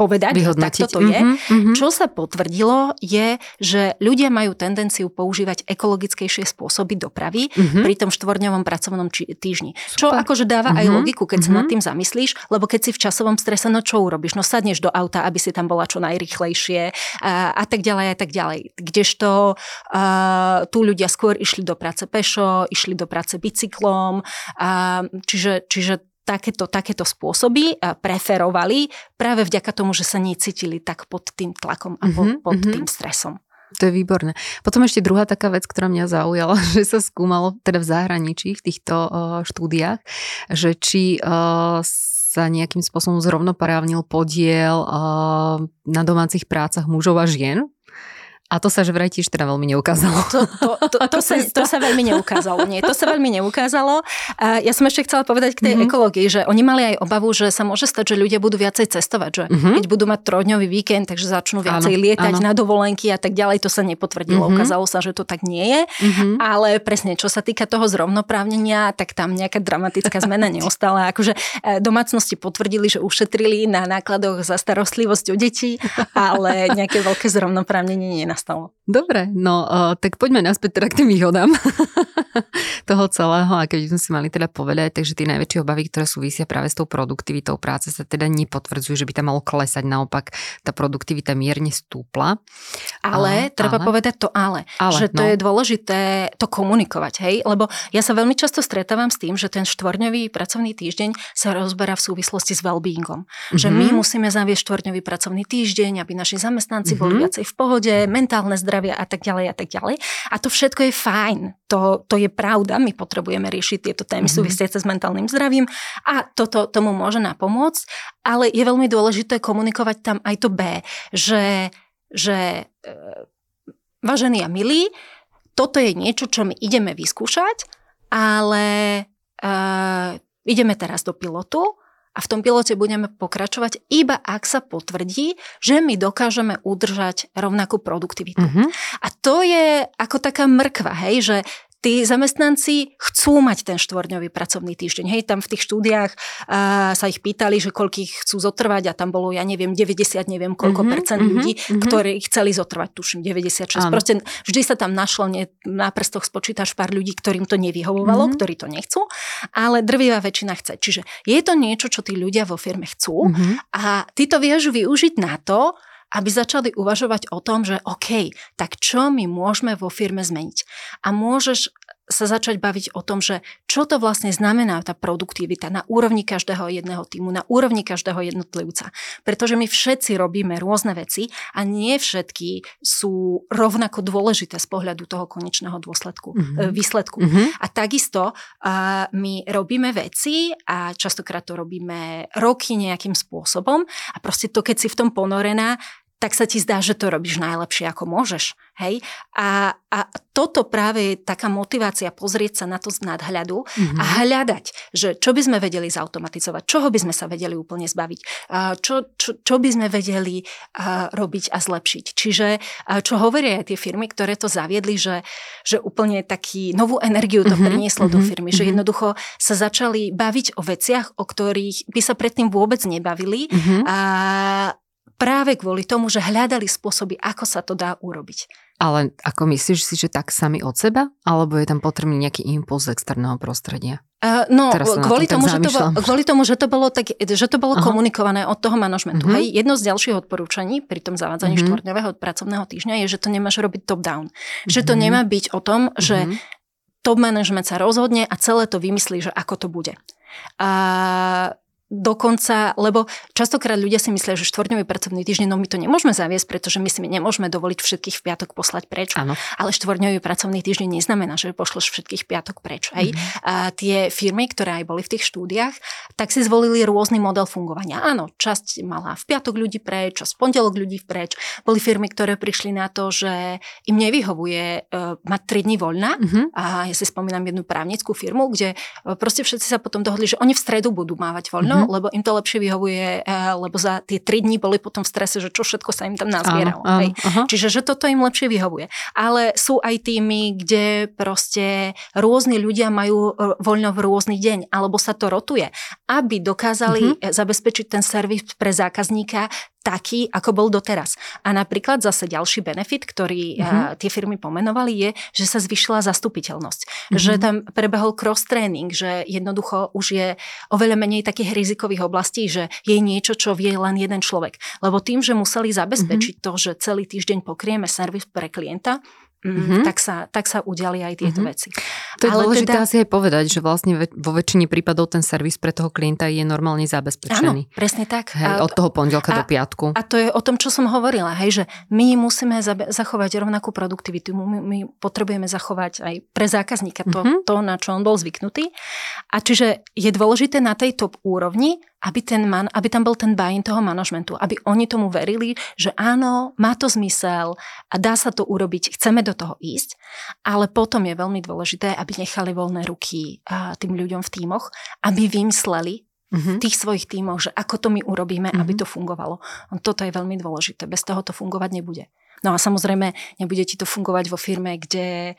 povedať, tak toto je. Mm-hmm. Čo sa potvrdilo je, že ľudia majú tendenciu používať ekologickejšie spôsoby dopravy mm-hmm. pri tom štvorňovom pracovnom či- týždni. Super. Čo akože dáva mm-hmm. aj logiku, keď mm-hmm. sa nad mhm. tým zamyslíš, lebo keď si v časovom strese, no čo urobíš? No sadneš do auta, aby si tam bola čo najrychlejšie a, a tak ďalej a tak ďalej. Kdežto uh, tu ľudia skôr išli do práce pešo, išli do práce bicyklom, uh, čiže, čiže takéto, takéto spôsoby preferovali práve vďaka tomu, že sa necítili tak pod tým tlakom a mm-hmm, pod mm-hmm. tým stresom. To je výborné. Potom ešte druhá taká vec, ktorá mňa zaujala, (laughs) že sa skúmalo teda v zahraničí, v týchto uh, štúdiách, že či uh, sa nejakým spôsobom zrovnoprávnil podiel na domácich prácach mužov a žien a to sa že vraj tiež teda veľmi neukázalo. To, to, to, (laughs) to, sa, to sa veľmi neukázalo. Nie, to sa veľmi neukázalo. A ja som ešte chcela povedať k tej mm-hmm. ekológii, že oni mali aj obavu, že sa môže stať, že ľudia budú viacej cestovať, že mm-hmm. keď budú mať trojdňový víkend, takže začnú viacej áno, lietať áno. na dovolenky a tak ďalej, to sa nepotvrdilo. Mm-hmm. Ukázalo sa, že to tak nie je. Mm-hmm. Ale presne, čo sa týka toho zrovnoprávnenia, tak tam nejaká dramatická (laughs) zmena neostala. Akože e, domácnosti potvrdili, že ušetrili na nákladoch za starostlivosť o deti, (laughs) ale nejaké veľké zrovnoprávnenie nie nastalo. Dobre, no uh, tak poďme naspäť teda k tým výhodám (laughs) (laughs) toho celého a keď sme si mali teda povedať, takže tie najväčšie obavy, ktoré súvisia práve s tou produktivitou práce sa teda nepotvrdzujú, že by tam malo klesať, naopak tá produktivita mierne stúpla. Ale, uh, treba ale, povedať to ale, ale že to no. je dôležité to komunikovať, hej, lebo ja sa veľmi často stretávam s tým, že ten štvorňový pracovný týždeň sa rozberá v súvislosti s well-beingom. Mm-hmm. Že my mhm. musíme zaviesť štvorňový pracovný týždeň, aby naši zamestnanci mm-hmm. boli mhm. viacej v pohode, mentálne zdravie a tak ďalej a tak ďalej. A to všetko je fajn. To, to je pravda. My potrebujeme riešiť tieto témy mm-hmm. súvisiace s mentálnym zdravím a toto tomu môže napomôcť. Ale je veľmi dôležité komunikovať tam aj to B, že, že e, vážení a milí, toto je niečo, čo my ideme vyskúšať, ale e, ideme teraz do pilotu a v tom pilote budeme pokračovať, iba ak sa potvrdí, že my dokážeme udržať rovnakú produktivitu. Mm-hmm. A to je ako taká mrkva, hej, že tí zamestnanci chcú mať ten štvorňový pracovný týždeň. Hej, tam v tých štúdiách uh, sa ich pýtali, že koľkých chcú zotrvať a tam bolo, ja neviem, 90, neviem koľko mm-hmm, percent mm-hmm, ľudí, mm-hmm. ktorí chceli zotrvať, tuším, 96. Áno. Proste vždy sa tam našlo, nie, na prstoch spočítaš pár ľudí, ktorým to nevyhovovalo, mm-hmm. ktorí to nechcú, ale drvivá väčšina chce. Čiže je to niečo, čo tí ľudia vo firme chcú mm-hmm. a ty to vieš využiť na to, aby začali uvažovať o tom, že OK, tak čo my môžeme vo firme zmeniť. A môžeš sa začať baviť o tom, že čo to vlastne znamená tá produktivita na úrovni každého jedného týmu, na úrovni každého jednotlivca. Pretože my všetci robíme rôzne veci a nie všetky sú rovnako dôležité z pohľadu toho konečného dôsledku, mm-hmm. výsledku. Mm-hmm. A takisto a my robíme veci a častokrát to robíme roky nejakým spôsobom a proste to, keď si v tom ponorená, tak sa ti zdá, že to robíš najlepšie, ako môžeš. Hej? A, a toto práve je taká motivácia pozrieť sa na to z nadhľadu mm-hmm. a hľadať, že čo by sme vedeli zautomatizovať, čoho by sme sa vedeli úplne zbaviť, čo, čo, čo by sme vedeli robiť a zlepšiť. Čiže čo hovoria aj tie firmy, ktoré to zaviedli, že, že úplne taký novú energiu to mm-hmm. prinieslo mm-hmm. do firmy, že mhm. jednoducho sa začali baviť o veciach, o ktorých by sa predtým vôbec nebavili mm-hmm. a práve kvôli tomu, že hľadali spôsoby, ako sa to dá urobiť. Ale ako myslíš si, že tak sami od seba? Alebo je tam potrebný nejaký impuls externého prostredia? Uh, no, kvôli tomu, že to bolo, kvôli tomu, že to bolo, tak, že to bolo komunikované od toho manažmentu. Uh-huh. Hej, jedno z ďalších odporúčaní pri tom zavádzaní uh-huh. štvorňového pracovného týždňa je, že to nemáš robiť top-down. Uh-huh. Že to nemá byť o tom, že uh-huh. top management sa rozhodne a celé to vymyslí, že ako to bude. A dokonca, lebo častokrát ľudia si myslia, že štvorňový pracovný týždeň, no my to nemôžeme zaviesť, pretože my si nemôžeme dovoliť všetkých v piatok poslať preč. Ano. Ale štvorňový pracovný týždeň neznamená, že pošleš všetkých v piatok preč. Hej? Mm-hmm. A tie firmy, ktoré aj boli v tých štúdiách, tak si zvolili rôzny model fungovania. Áno, časť mala v piatok ľudí preč, časť v pondelok ľudí preč. Boli firmy, ktoré prišli na to, že im nevyhovuje uh, mať 3 dní voľna. Mm-hmm. A ja si spomínam jednu právnickú firmu, kde uh, proste všetci sa potom dohodli, že oni v stredu budú mávať voľno Prečo? Mm-hmm. Lebo im to lepšie vyhovuje, uh, lebo za tie tri dní boli potom v strese, že čo všetko sa im tam nazbieralo. Áno, áno, hej. Čiže že toto im lepšie vyhovuje. Ale sú aj týmy, kde proste rôzni ľudia majú voľno v rôzny deň, alebo sa to rotuje, aby dokázali mm-hmm. zabezpečiť ten servis pre zákazníka taký, ako bol doteraz. A napríklad zase ďalší benefit, ktorý mm-hmm. tie firmy pomenovali, je, že sa zvyšila zastupiteľnosť. Mm-hmm. Že tam prebehol cross-training, že jednoducho už je oveľa menej takých rizikových oblastí, že je niečo, čo vie len jeden človek. Lebo tým, že museli zabezpečiť mm-hmm. to, že celý týždeň pokrieme servis pre klienta, mm-hmm. tak, sa, tak sa udiali aj tieto mm-hmm. veci. To je Ale dôležité teda... asi aj povedať, že vlastne vo väčšine prípadov ten servis pre toho klienta je normálne zabezpečený. Áno, presne tak. Hej, a, od toho pondelka a, do piatku. A to je o tom, čo som hovorila, hej, že my musíme zachovať rovnakú produktivitu, my, my potrebujeme zachovať aj pre zákazníka to, mm-hmm. to, na čo on bol zvyknutý. A čiže je dôležité na tej top úrovni aby, ten man, aby tam bol ten buy toho manažmentu, aby oni tomu verili, že áno, má to zmysel a dá sa to urobiť, chceme do toho ísť, ale potom je veľmi dôležité, aby nechali voľné ruky tým ľuďom v tímoch, aby vymysleli mm-hmm. tých svojich tímov, že ako to my urobíme, mm-hmm. aby to fungovalo. Toto je veľmi dôležité, bez toho to fungovať nebude. No a samozrejme, nebude ti to fungovať vo firme, kde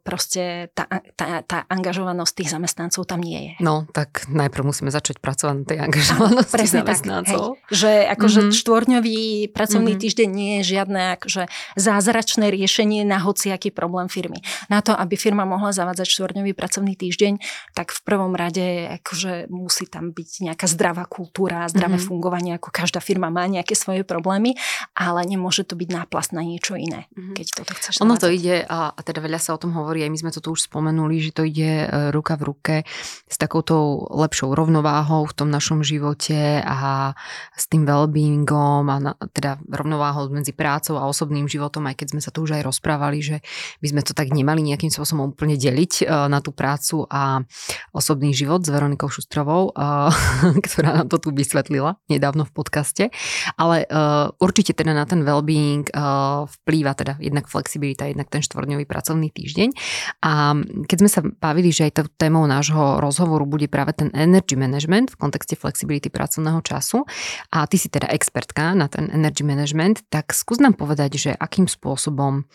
proste tá, tá, tá angažovanosť tých zamestnancov tam nie je. No, tak najprv musíme začať pracovať na tej angažovanosti Presne zamestnancov. Tak, hej, že akože mm-hmm. štvorňový pracovný mm-hmm. týždeň nie je žiadne akože zázračné riešenie na hociaký problém firmy. Na to, aby firma mohla zavádzať štvorňový pracovný týždeň, tak v prvom rade akože musí tam byť nejaká zdravá kultúra, zdravé mm-hmm. fungovanie, ako každá firma má nejaké svoje problémy, ale nemôže to byť náplast na niečo iné, mm-hmm. keď toto chceš. Ono to ide, a, a teda veľa sa o tom hovorí, aj my sme to tu už spomenuli, že to ide e, ruka v ruke s takouto lepšou rovnováhou v tom našom živote a s tým well-beingom a na, teda rovnováhou medzi prácou a osobným životom, aj keď sme sa tu už aj rozprávali, že by sme to tak nemali nejakým spôsobom úplne deliť e, na tú prácu a osobný život s Veronikou Šustrovou, e, (laughs) ktorá nám to tu vysvetlila nedávno v podcaste. Ale určite teda na ten well-being vplýva teda jednak flexibilita, jednak ten štvorňový pracovný týždeň. A keď sme sa bavili, že aj to témou nášho rozhovoru bude práve ten energy management v kontexte flexibility pracovného času a ty si teda expertka na ten energy management, tak skús nám povedať, že akým spôsobom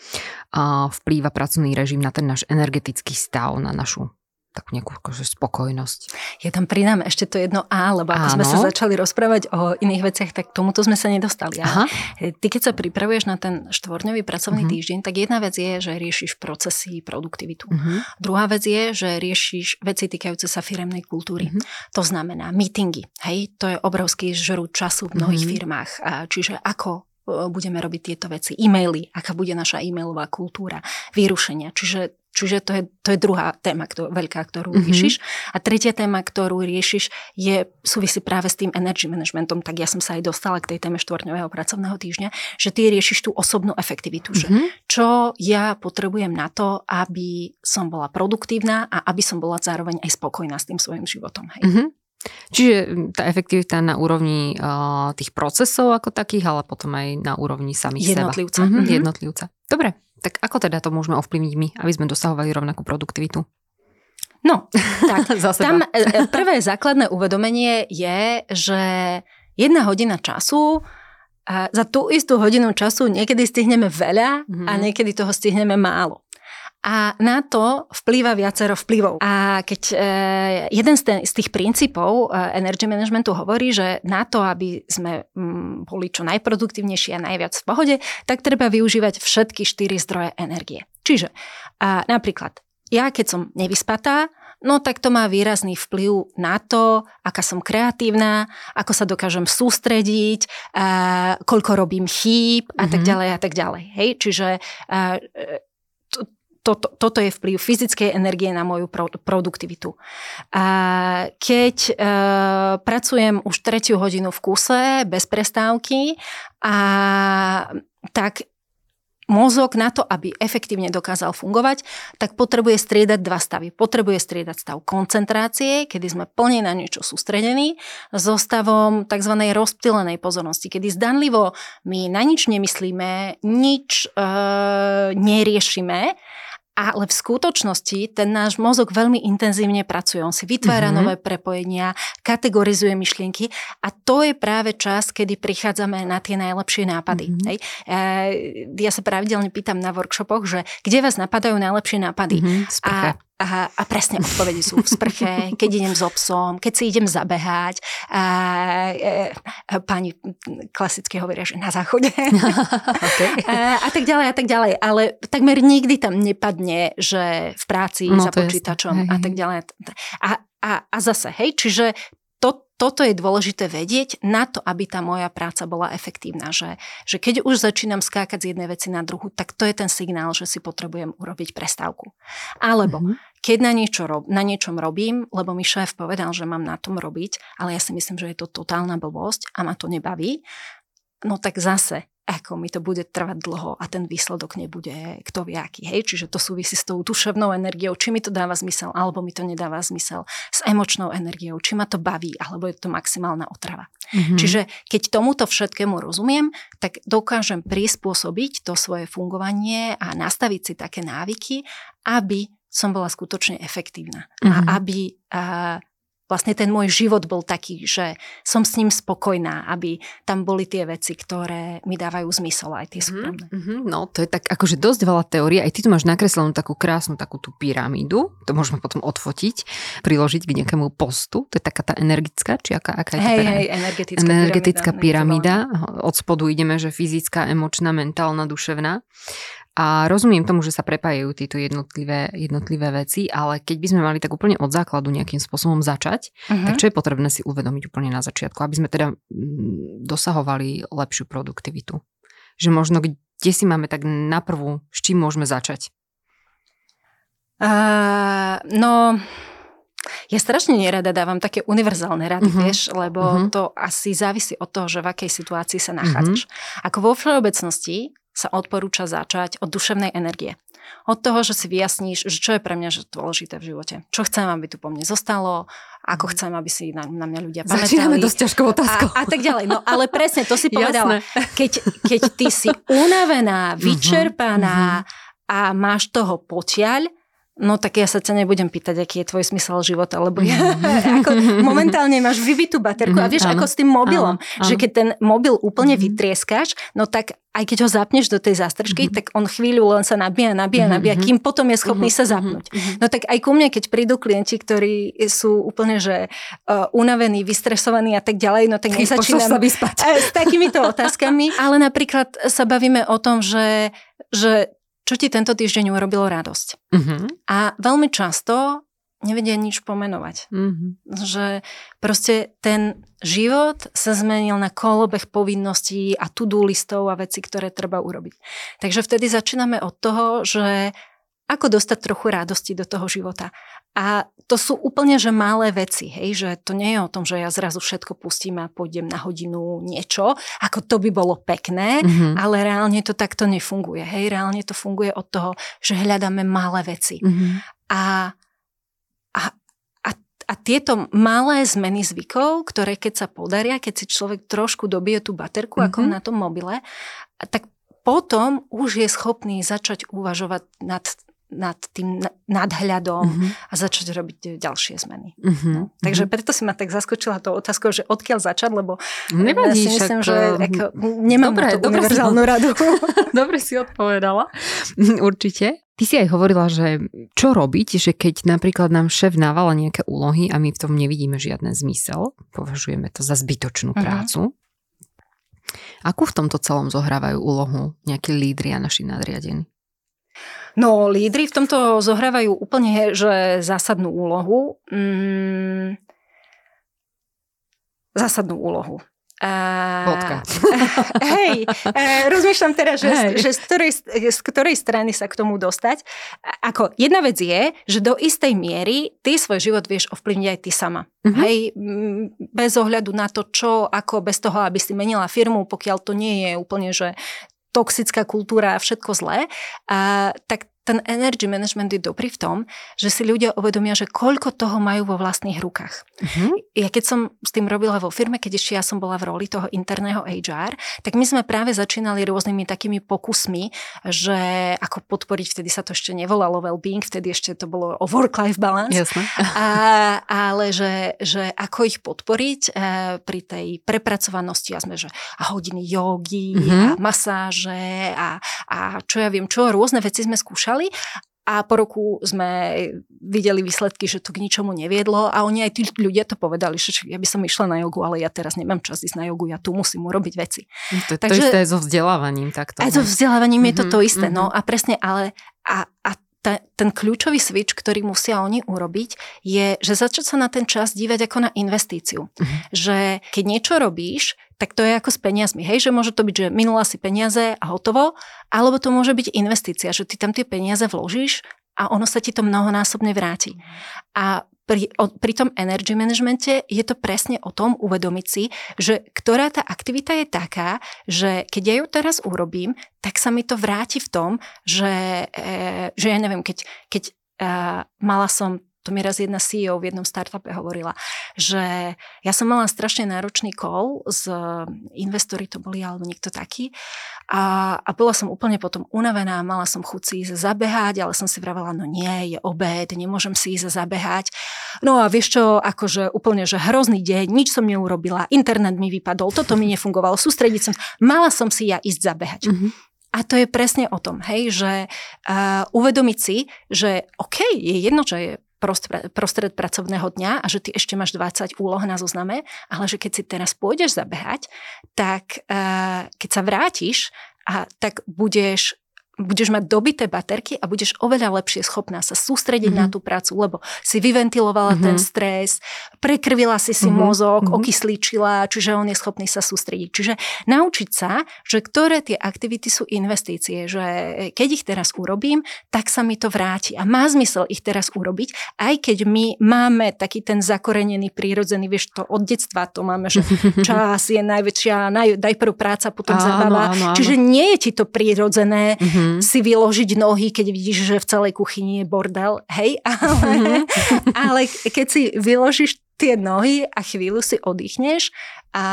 vplýva pracovný režim na ten náš energetický stav, na našu takú nejakú akože spokojnosť. Ja tam pridám ešte to jedno A, lebo ako Áno. sme sa začali rozprávať o iných veciach, tak tomuto sme sa nedostali. Aha. Ty keď sa pripravuješ na ten štvorňový pracovný uh-huh. týždeň, tak jedna vec je, že riešiš procesy, produktivitu. Uh-huh. Druhá vec je, že riešiš veci týkajúce sa firemnej kultúry. Uh-huh. To znamená meetingy. Hej, to je obrovský žru času v mnohých uh-huh. firmách. Čiže ako budeme robiť tieto veci. E-maily, aká bude naša e-mailová kultúra, vyrušenia. Čiže Čiže to je, to je druhá téma ktorú, veľká, ktorú mm-hmm. riešiš. A tretia téma, ktorú riešiš, je súvisí práve s tým energy managementom. Tak ja som sa aj dostala k tej téme štvorňového pracovného týždňa, že ty riešiš tú osobnú efektivitu. Mm-hmm. Že mhm. čo ja potrebujem na to, aby som bola produktívna a aby som bola zároveň aj spokojná s tým svojim životom. Hej. Mm-hmm. Čiže tá efektivita na úrovni uh, tých procesov ako takých, ale potom aj na úrovni samých jednotlivca. seba. Mhm, mm-hmm. Jednotlivca. Dobre, tak ako teda to môžeme ovplyvniť my, aby sme dosahovali rovnakú produktivitu? No, tak (laughs) tam e, e, prvé základné uvedomenie je, že jedna hodina času a za tú istú hodinu času niekedy stihneme veľa mm-hmm. a niekedy toho stihneme málo. A na to vplýva viacero vplyvov. A keď e, jeden z, ten, z tých princípov e, energy managementu hovorí, že na to, aby sme m, boli čo najproduktívnejší a najviac v pohode, tak treba využívať všetky štyri zdroje energie. Čiže a, napríklad ja, keď som nevyspatá, No tak to má výrazný vplyv na to, aká som kreatívna, ako sa dokážem sústrediť, koľko robím chýb a mm-hmm. tak mhm. ďalej a tak ďalej. Hej? Čiže a, toto, toto je vplyv fyzickej energie na moju pro, produktivitu. A keď e, pracujem už tretiu hodinu v kuse, bez prestávky, a tak mozog na to, aby efektívne dokázal fungovať, tak potrebuje striedať dva stavy. Potrebuje striedať stav koncentrácie, kedy sme plne na niečo sústredení, so stavom tzv. rozptýlenej pozornosti, kedy zdanlivo my na nič nemyslíme, nič e, neriešime ale v skutočnosti ten náš mozog veľmi intenzívne pracuje. On si vytvára mm-hmm. nové prepojenia, kategorizuje myšlienky a to je práve čas, kedy prichádzame na tie najlepšie nápady. Mm-hmm. Hej. E, ja sa pravidelne pýtam na workshopoch, že kde vás napadajú najlepšie nápady. Mm-hmm, a a, a presne odpovede sú v sprche, keď idem so psom, keď si idem zabehať. A, a, a pani klasicky hovoria, že na záchode. (laughs) okay. a, a tak ďalej, a tak ďalej. Ale takmer nikdy tam nepadne, že v práci no, za počítačom a tak ďalej. A, a, a zase, hej, čiže to, toto je dôležité vedieť na to, aby tá moja práca bola efektívna. Že, že keď už začínam skákať z jednej veci na druhú, tak to je ten signál, že si potrebujem urobiť prestávku. Alebo mm-hmm. keď na, niečo na niečom robím, lebo mi šéf povedal, že mám na tom robiť, ale ja si myslím, že je to totálna blbosť a ma to nebaví, no tak zase ako mi to bude trvať dlho a ten výsledok nebude kto vie aký. Hej? Čiže to súvisí s tou duševnou energiou, či mi to dáva zmysel, alebo mi to nedáva zmysel, s emočnou energiou, či ma to baví, alebo je to maximálna otrava. Mm-hmm. Čiže keď tomuto všetkému rozumiem, tak dokážem prispôsobiť to svoje fungovanie a nastaviť si také návyky, aby som bola skutočne efektívna. Mm-hmm. A mhm. aby a, vlastne ten môj život bol taký, že som s ním spokojná, aby tam boli tie veci, ktoré mi dávajú zmysel aj tie súkromné. Mm-hmm. No, to je tak akože dosť veľa teórie. Aj ty tu máš nakreslenú takú krásnu takú tú pyramídu. To môžeme potom odfotiť, priložiť k nejakému postu. To je taká tá energická, či aká, aká je hej, hej, energetická, energetická pyramída. pyramída. Od spodu ideme, že fyzická, emočná, mentálna, duševná. A rozumiem tomu, že sa prepájajú tieto jednotlivé, jednotlivé veci, ale keď by sme mali tak úplne od základu nejakým spôsobom začať, uh-huh. tak čo je potrebné si uvedomiť úplne na začiatku, aby sme teda mm, dosahovali lepšiu produktivitu? Že možno kde si máme tak na prvú, s čím môžeme začať? Uh, no, ja strašne nerada dávam také univerzálne rady, uh-huh. vieš, lebo uh-huh. to asi závisí od toho, že v akej situácii sa nachádzaš. Uh-huh. Ako vo všeobecnosti sa odporúča začať od duševnej energie. Od toho, že si vyjasníš, že čo je pre mňa dôležité v živote. Čo chcem, aby tu po mne zostalo, ako mhm. chcem, aby si na, na mňa ľudia pamätali. Začíname dosť ťažkou otázkou. A, a tak ďalej. No ale presne, to si (laughs) povedala. Keď, keď ty si unavená, mhm. vyčerpaná uh-huh. a máš toho potiaľ, No tak ja sa ťa nebudem pýtať, aký je tvoj smysel života, lebo ja, (laughs) ako momentálne máš vybitú baterku a vieš, ako s tým mobilom, áno, že keď ten mobil úplne mm-hmm. vytrieskáš, no tak aj keď ho zapneš do tej zástrčky, mm-hmm. tak on chvíľu len sa nabíja, nabíja, mm-hmm. nabíja, kým potom je schopný mm-hmm. sa zapnúť. Mm-hmm. No tak aj ku mne, keď prídu klienti, ktorí sú úplne, že uh, unavení, vystresovaní a tak ďalej, no tak nezačínam sa vyspať. s takýmito otázkami, ale napríklad sa bavíme o tom, že, že čo ti tento týždeň urobilo radosť. Uh-huh. A veľmi často nevedia nič pomenovať. Uh-huh. Že proste ten život sa zmenil na kolobeh povinností a to-do listov a veci, ktoré treba urobiť. Takže vtedy začíname od toho, že ako dostať trochu radosti do toho života. A to sú úplne, že malé veci, hej, že to nie je o tom, že ja zrazu všetko pustím a pôjdem na hodinu niečo, ako to by bolo pekné, mm-hmm. ale reálne to takto nefunguje, hej, reálne to funguje od toho, že hľadáme malé veci. Mm-hmm. A, a, a, a tieto malé zmeny zvykov, ktoré keď sa podaria, keď si človek trošku dobije tú baterku, mm-hmm. ako na tom mobile, tak potom už je schopný začať uvažovať nad nad tým nadhľadom uh-huh. a začať robiť ďalšie zmeny. Uh-huh. No. Takže preto si ma tak zaskočila to otázkou, že odkiaľ začať, lebo Nevadí, ja si myslím, však, že eh, ako, nemám dobre, na to univerzálnu si, radu. (laughs) dobre si odpovedala. (laughs) Určite. Ty si aj hovorila, že čo robiť, že keď napríklad nám šéf návala nejaké úlohy a my v tom nevidíme žiadny zmysel, považujeme to za zbytočnú uh-huh. prácu. Akú v tomto celom zohrávajú úlohu nejakí lídri a naši nadriadení? No, lídry v tomto zohrávajú úplne že zásadnú úlohu. Mm, zásadnú úlohu. Bodka. (laughs) hej, e, rozmýšľam teraz, že, že z, ktorej, z ktorej strany sa k tomu dostať. Ako jedna vec je, že do istej miery ty svoj život vieš ovplyvniť aj ty sama. Uh-huh. Hej, bez ohľadu na to, čo, ako, bez toho, aby si menila firmu, pokiaľ to nie je úplne, že toxická kultúra a všetko zlé, a, tak ten energy management je dobrý v tom, že si ľudia uvedomia, že koľko toho majú vo vlastných rukách. Uh-huh. Ja keď som s tým robila vo firme, keď ešte ja som bola v roli toho interného HR, tak my sme práve začínali rôznymi takými pokusmi, že ako podporiť, vtedy sa to ešte nevolalo well-being, vtedy ešte to bolo o work-life balance. Jasne. (laughs) A, ale že, že ako ich podporiť e, pri tej prepracovanosti a sme, že a hodiny jogy uh-huh. a masáže a, a čo ja viem čo, rôzne veci sme skúšali skúšali a po roku sme videli výsledky, že to k ničomu neviedlo a oni aj tí ľudia to povedali, že ja by som išla na jogu, ale ja teraz nemám čas ísť na jogu, ja tu musím urobiť veci. To, Takže, to isté aj so vzdelávaním takto. Aj so vzdelávaním mm-hmm, je to to mhm, isté, mm-hmm. no a presne, ale a, a ta, ten kľúčový switch, ktorý musia oni urobiť, je, že začať sa na ten čas dívať ako na investíciu. Uh-huh. Že keď niečo robíš, tak to je ako s peniazmi. Hej, že môže to byť, že minula si peniaze a hotovo, alebo to môže byť investícia, že ty tam tie peniaze vložíš a ono sa ti to mnohonásobne vráti. A pri, o, pri tom energy managemente je to presne o tom uvedomiť si, že ktorá tá aktivita je taká, že keď ja ju teraz urobím, tak sa mi to vráti v tom, že, e, že ja neviem, keď, keď e, mala som to mi raz jedna CEO v jednom startupe hovorila, že ja som mala strašne náročný call s investori, to boli alebo niekto taký a, a bola som úplne potom unavená, mala som chuť si ísť zabehať, ale som si vravela, no nie, je obed, nemôžem si ísť zabehať. No a vieš čo, akože úplne, že hrozný deň, nič som neurobila, internet mi vypadol, toto mi nefungovalo, sústrediť som, mala som si ja ísť zabehať. Mm-hmm. A to je presne o tom, hej, že uh, uvedomiť si, že OK, je jedno, že je prostred pracovného dňa a že ty ešte máš 20 úloh na zozname, ale že keď si teraz pôjdeš zabehať, tak uh, keď sa vrátiš, a tak budeš budeš mať dobité baterky a budeš oveľa lepšie schopná sa sústrediť mm-hmm. na mhm. tú prácu, lebo si vyventilovala mm-hmm. ten mhm. stres, prekrvila si si mm-hmm. mozog, mm-hmm. okysličila, čiže on je schopný sa sústrediť. Čiže naučiť sa, že ktoré tie aktivity sú investície, že keď ich teraz urobím, tak sa mi to vráti a má zmysel ich teraz urobiť, aj keď my máme taký ten zakorenený, prírodzený, vieš, to od detstva to máme, že (laughs) čas je najväčšia, naj, najprv práca, potom áno, zabava. Áno, áno. Čiže nie je ti to prírodzené, mm-hmm mm-hmm. si vyložiť nohy, keď vidíš, že v celej kuchyni je bordel, hej, (laughs) ale, mm-hmm. ale keď si vyložíš tie nohy a chvíľu si oddychneš a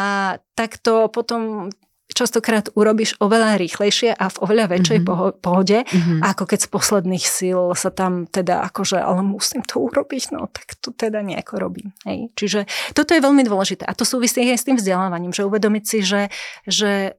tak to potom častokrát urobíš oveľa rýchlejšie a v oveľa väčšej mm-hmm. pohode, mm-hmm. ako keď z posledných síl sa tam teda akože, ale musím to urobiť, no tak to teda nejako robím. Hej. Čiže toto je veľmi dôležité a to súvisí aj s tým vzdelávaním, že uvedomiť si, že, že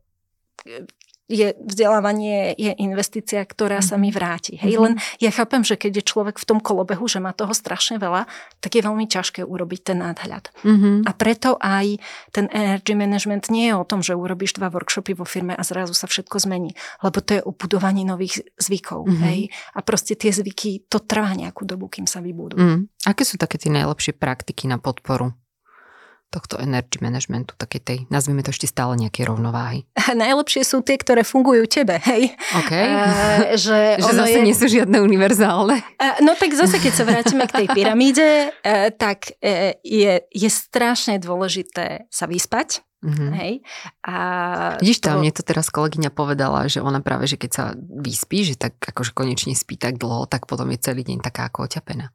je vzdelávanie je investícia, ktorá sa mi mhm. vráti. Hej, mm-hmm. len ja chápem, že keď je človek v tom kolobehu, že má toho strašne veľa, tak je veľmi ťažké urobiť ten nadhľad. Mm-hmm. A preto aj ten energy management nie je o tom, že urobíš dva workshopy vo firme a zrazu sa všetko zmení, lebo to je o budovaní nových zvykov. Mm-hmm. Hej, a proste tie zvyky, to trvá nejakú dobu, kým sa vybudú. Mm. Aké sú také tie najlepšie praktiky na podporu tohto energy managementu, také tej, nazvime to ešte stále nejaké rovnováhy. (laughs) Najlepšie sú tie, ktoré fungujú tebe, hej. OK. Uh, že (laughs) že zase je... nie sú žiadne univerzálne. Uh, no tak zase, keď sa vrátime k tej pyramíde, uh, tak uh, je, je strašne dôležité sa vyspať. Mm-hmm. Hej. A Vidíš to... mne to teraz kolegyňa povedala, že ona práve, že keď sa vyspí, že tak akože konečne spí tak dlho, tak potom je celý deň taká ako oťapená.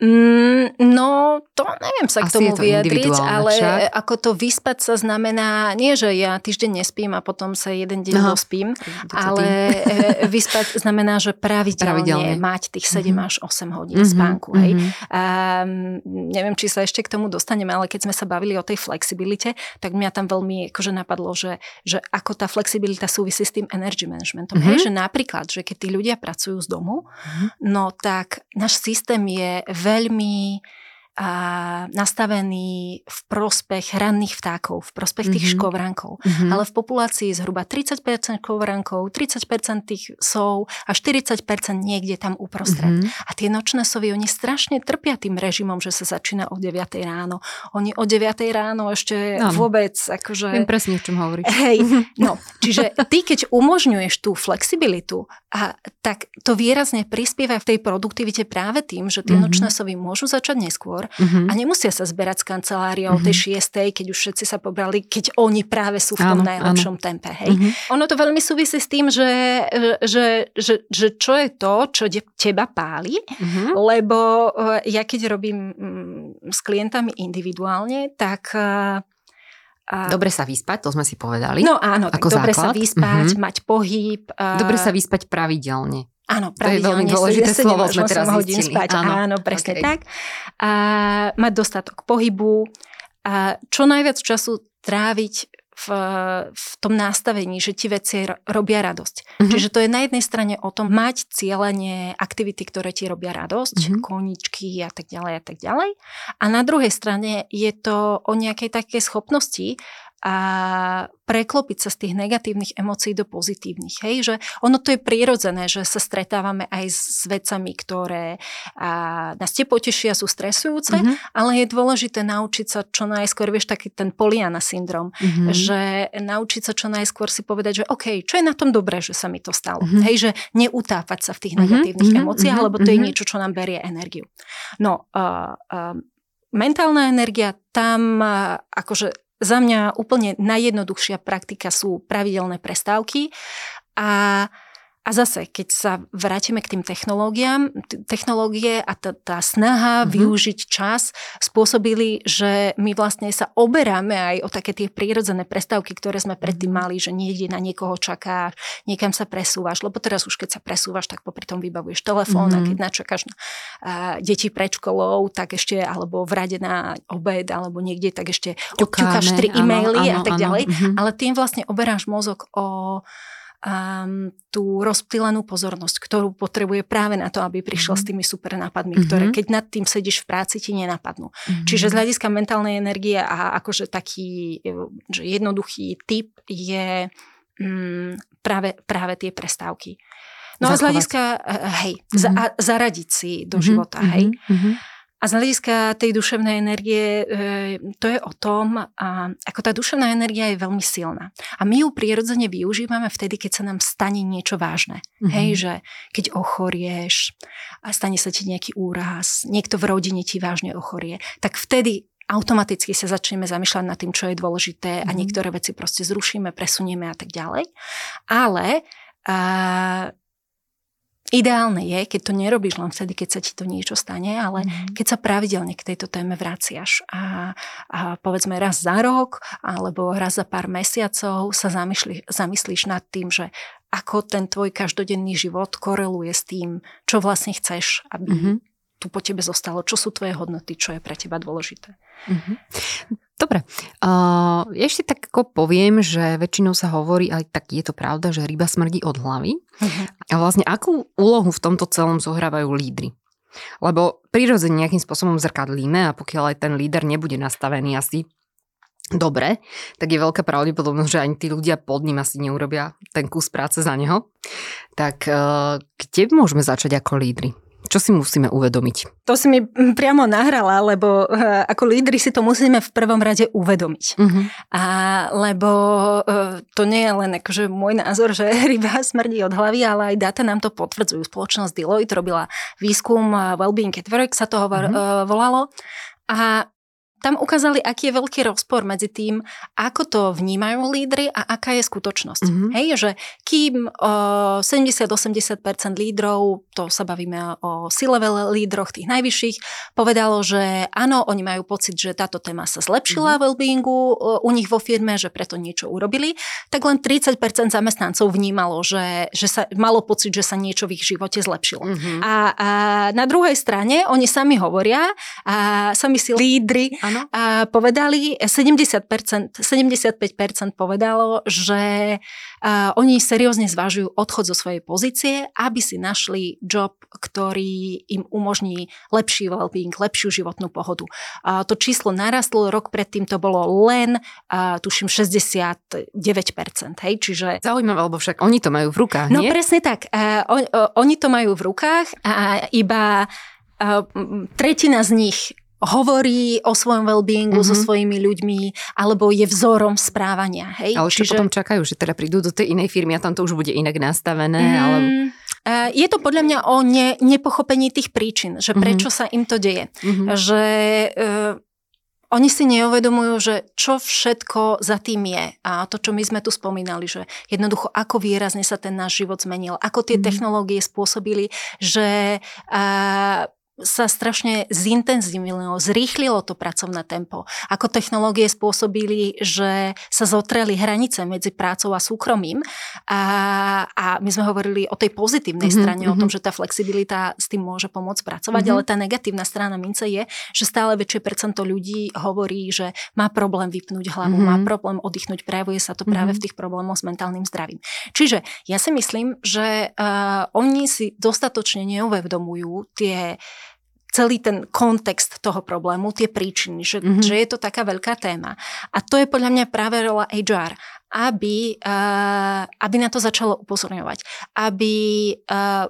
Mm, no, to neviem sa Asi k tomu to vyjadriť, ale však. ako to vyspať sa znamená, nie že ja týždeň nespím a potom sa jeden deň Aha, dospím, ale e, vyspať znamená, že pravidelne, pravidelne. mať tých 7 mm-hmm. až 8 hodín mm-hmm. spánku. Hej. Mm-hmm. Um, neviem, či sa ešte k tomu dostaneme, ale keď sme sa bavili o tej flexibilite, tak mňa tam veľmi akože napadlo, že, že ako tá flexibilita súvisí s tým energy managementom. Mm-hmm. Hej, že napríklad, že keď tí ľudia pracujú z domu, mm-hmm. no tak náš systém je veľmi veľmi a nastavený v prospech ranných vtákov, v prospech tých mm-hmm. škovrankov. Mm-hmm. Ale v populácii zhruba 30% škovrankov, 30% tých sov a 40% niekde tam uprostred. Mm-hmm. A tie nočné sovy, oni strašne trpia tým režimom, že sa začína o 9 ráno. Oni o 9 ráno ešte no. vôbec akože... Viem presne, o čom hovoríš. Hej, no, čiže ty, keď umožňuješ tú flexibilitu, a tak to výrazne prispieva v tej produktivite práve tým, že tie mm-hmm. nočné sovy môžu začať neskôr uh-huh. a nemusia sa zberať z kancelárie uh-huh. o tej šiestej, keď už všetci sa pobrali, keď oni práve sú v tom áno, najlepšom áno. tempe. Hej? Uh-huh. Ono to veľmi súvisí s tým, že, že, že, že čo je to, čo teba páli, uh-huh. lebo e, ja keď robím mm, s klientami individuálne, tak a... Dobre sa vyspať, to sme si povedali. No áno, tak dobre základ. sa vyspať, uh-huh. mať pohyb. A... Dobre sa vyspať pravidelne. Áno, pravidelne. To je veľmi dôležité slovo, sme teraz hodín spať. Áno, áno presne okay. tak. A mať dostatok pohybu. A čo najviac času tráviť v, v tom nastavení, že ti veci robia radosť. Mm-hmm. Čiže to je na jednej strane o tom mať cieľenie aktivity, ktoré ti robia radosť, mm-hmm. koničky a tak ďalej a tak ďalej. A na druhej strane je to o nejakej takej schopnosti a preklopiť sa z tých negatívnych emócií do pozitívnych. Hej? Že ono to je prirodzené, že sa stretávame aj s vecami, ktoré a, nás tie potešia, sú stresujúce, mm-hmm. ale je dôležité naučiť sa čo najskôr, vieš, taký ten Poliana syndrom, mm-hmm. že naučiť sa čo najskôr si povedať, že OK, čo je na tom dobré, že sa mi to stalo. Mm-hmm. Hej, že neutápať sa v tých mm-hmm. negatívnych mm-hmm. emóciách, mm-hmm. lebo to je mhm. niečo, čo nám berie energiu. No, uh, uh, mentálna energia, tam akože za mňa úplne najjednoduchšia praktika sú pravidelné prestávky a a zase, keď sa vrátime k tým technológiám, technológie a tá, tá snaha mm-hmm. využiť čas spôsobili, že my vlastne sa oberáme aj o také tie prírodzené prestávky, ktoré sme predtým mhm. mali, že niekde na niekoho čakáš, niekam sa presúvaš, lebo teraz už keď sa presúvaš, tak popri tom vybavuješ telefón mm-hmm. a mhm. keď načakáš na uh, deti pred školou, tak ešte, alebo v rade na obed, alebo niekde, tak ešte odťukáš tri e-maily áno, a tak ďalej. Mm-hmm. Ale tým vlastne oberáš mozog o um, tú rozptýlenú pozornosť, ktorú potrebuje práve na to, aby prišiel mm-hmm. s tými super nápadmi, mm-hmm. ktoré keď nad tým sedíš v práci, ti nenapadnú. Mm-hmm. Čiže z hľadiska mentálnej energie a akože taký že jednoduchý typ je um, práve, práve tie prestávky. No Zachovať. a z hľadiska, eh, hej, mm-hmm. za, zaradiť si do mm-hmm. života, hej. Mm-hmm. A z hľadiska tej duševnej energie, e, to je o tom, ako tá duševná energia je veľmi silná. A my ju prirodzene využívame vtedy, keď sa nám stane niečo vážne. Mm-hmm. Hej, že keď ochorieš a stane sa ti nejaký úraz, niekto v rodine ti vážne ochorie, tak vtedy automaticky sa začneme zamýšľať nad tým, čo je dôležité mm-hmm. a mhm. niektoré veci proste zrušíme, presunieme a tak ďalej. Ale a, Ideálne je, keď to nerobíš len vtedy, keď sa ti to niečo stane, ale mm. keď sa pravidelne k tejto téme vraciaš a, a povedzme raz za rok alebo raz za pár mesiacov sa zamyslí, zamyslíš nad tým, že ako ten tvoj každodenný život koreluje s tým, čo vlastne chceš, aby mm-hmm. tu po tebe zostalo, čo sú tvoje hodnoty, čo je pre teba dôležité. Mm-hmm. Dobre. Uh, ešte tak ako poviem, že väčšinou sa hovorí, aj tak je to pravda, že ryba smrdí od hlavy. Uh-huh. A vlastne akú úlohu v tomto celom zohrávajú lídry? Lebo prirodzene nejakým spôsobom zrkadlíme a pokiaľ aj ten líder nebude nastavený asi dobre, tak je veľká pravdepodobnosť, že ani tí ľudia pod ním asi neurobia ten kus práce za neho. Tak uh, kde môžeme začať ako lídry? Čo si musíme uvedomiť? To si mi priamo nahrala, lebo uh, ako lídry si to musíme v prvom rade uvedomiť. Uh-huh. A, lebo uh, to nie je len akože môj názor, že (laughs) ryba smrdí od hlavy, ale aj dáta nám to potvrdzujú. Spoločnosť Deloitte robila výskum Wellbeing at Work, sa toho uh-huh. uh, volalo. A tam ukázali, aký je veľký rozpor medzi tým, ako to vnímajú lídry a aká je skutočnosť. Mm-hmm. Hej, že kým uh, 70-80% lídrov, to sa bavíme o C-level lídroch, tých najvyšších, povedalo, že áno, oni majú pocit, že táto téma sa zlepšila mm-hmm. well-beingu u nich vo firme, že preto niečo urobili, tak len 30% zamestnancov vnímalo, že, že sa malo pocit, že sa niečo v ich živote zlepšilo. Mm-hmm. A, a na druhej strane oni sami hovoria, a sami si lídry Áno. A povedali, 70%, 75% povedalo, že uh, oni seriózne zvažujú odchod zo svojej pozície, aby si našli job, ktorý im umožní lepší well-being, lepšiu životnú pohodu. Uh, to číslo narastlo, rok predtým to bolo len, uh, tuším, 69%. Hej? Čiže... Zaujímavé, lebo však oni to majú v rukách, No nie? presne tak. Uh, on, uh, oni to majú v rukách a iba tretina z nich hovorí o svojom well-beingu mm-hmm. so mhm. svojimi ľuďmi, alebo je vzorom správania. Hej? Ale Čiže... potom čakajú, že teda prídu do tej inej firmy a tam to už bude inak nastavené. Mm, ale... Je to podľa mňa o ne, nepochopení tých príčin, že mhm. prečo mm-hmm. sa im to deje. Mm-hmm. Že uh, oni si neuvedomujú, že čo všetko za tým je. A to, čo my sme tu spomínali, že jednoducho ako výrazne sa ten náš život zmenil, ako tie mm. technológie spôsobili, že uh, sa strašne zintenzívnilo, zrýchlilo to pracovné tempo. Ako technológie spôsobili, že sa zotreli hranice medzi prácou a súkromím. A, a my sme hovorili o tej pozitívnej mm-hmm, strane, mm-hmm. o tom, mhm. že tá flexibilita s tým môže pomôcť pracovať, mm-hmm. ale tá negatívna strana mince je, že stále väčšie percento ľudí hovorí, že má problém vypnúť hlavu, mm-hmm. má problém oddychnúť, prejavuje sa to práve mm-hmm. v tých problémoch s mentálnym zdravím. Čiže ja si myslím, že uh, oni si dostatočne neuvedomujú tie celý ten kontext toho problému, tie príčiny, že, mm-hmm. že je to taká veľká téma. A to je podľa mňa práve rola HR, aby, uh, aby na to začalo upozorňovať, aby uh,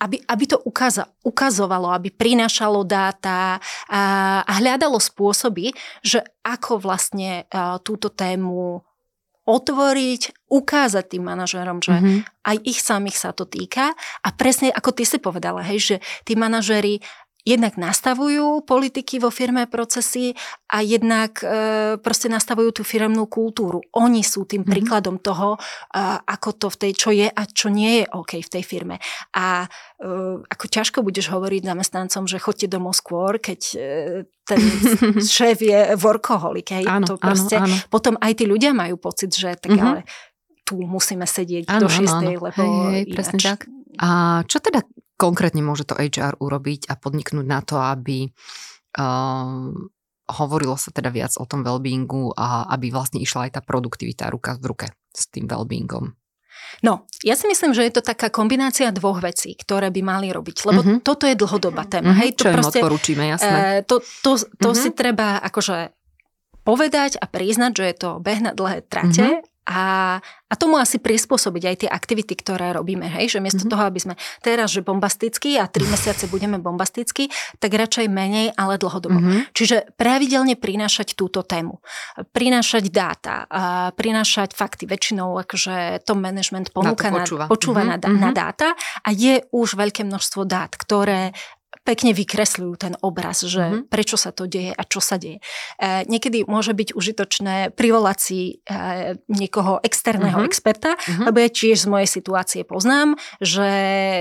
aby, aby to ukaza, ukazovalo, aby prinášalo dáta a, a hľadalo spôsoby, že ako vlastne a, túto tému otvoriť, ukázať tým manažerom, že mm-hmm. aj ich samých sa to týka a presne ako ty si povedala, hej, že tí manažery jednak nastavujú politiky vo firme procesy a jednak e, proste nastavujú tú firmnú kultúru. Oni sú tým mm-hmm. príkladom toho, e, ako to v tej, čo je a čo nie je OK v tej firme. A e, ako ťažko budeš hovoriť zamestnancom, že chodte domov skôr, keď e, ten (laughs) šéf je workoholik. Hej? Áno, to proste, áno, áno. Potom aj tí ľudia majú pocit, že tak mm-hmm. ale tu musíme sedieť áno, do šiestej, lebo hej, hej, presne tak. A čo teda konkrétne môže to HR urobiť a podniknúť na to, aby uh, hovorilo sa teda viac o tom wellbeingu a aby vlastne išla aj tá produktivita ruka v ruke s tým wellbeingom? No, ja si myslím, že je to taká kombinácia dvoch vecí, ktoré by mali robiť, lebo uh-huh. toto je dlhodobá téma. Uh-huh. Hej, to Čo proste, im odporúčime, jasné. Uh, to to, to uh-huh. si treba akože povedať a priznať, že je to beh na dlhé trate uh-huh. A, a tomu asi prispôsobiť aj tie aktivity, ktoré robíme. Hej? Že miesto mm-hmm. toho, aby sme teraz, že bombasticky a tri mesiace budeme bombasticky, tak radšej menej, ale dlhodobo. Mm-hmm. Čiže pravidelne prinášať túto tému. Prinášať dáta, a prinášať fakty. Väčšinou akože to management ponúka na, počúva, na, počúva mm-hmm. na, na mhm. dáta a je už veľké množstvo dát, ktoré pekne vykresľujú ten obraz, že mm-hmm. prečo sa to deje a čo sa deje. E, niekedy môže byť užitočné privolať si e, niekoho externého mm-hmm. experta, mm-hmm. lebo ja tiež z mojej situácie poznám, že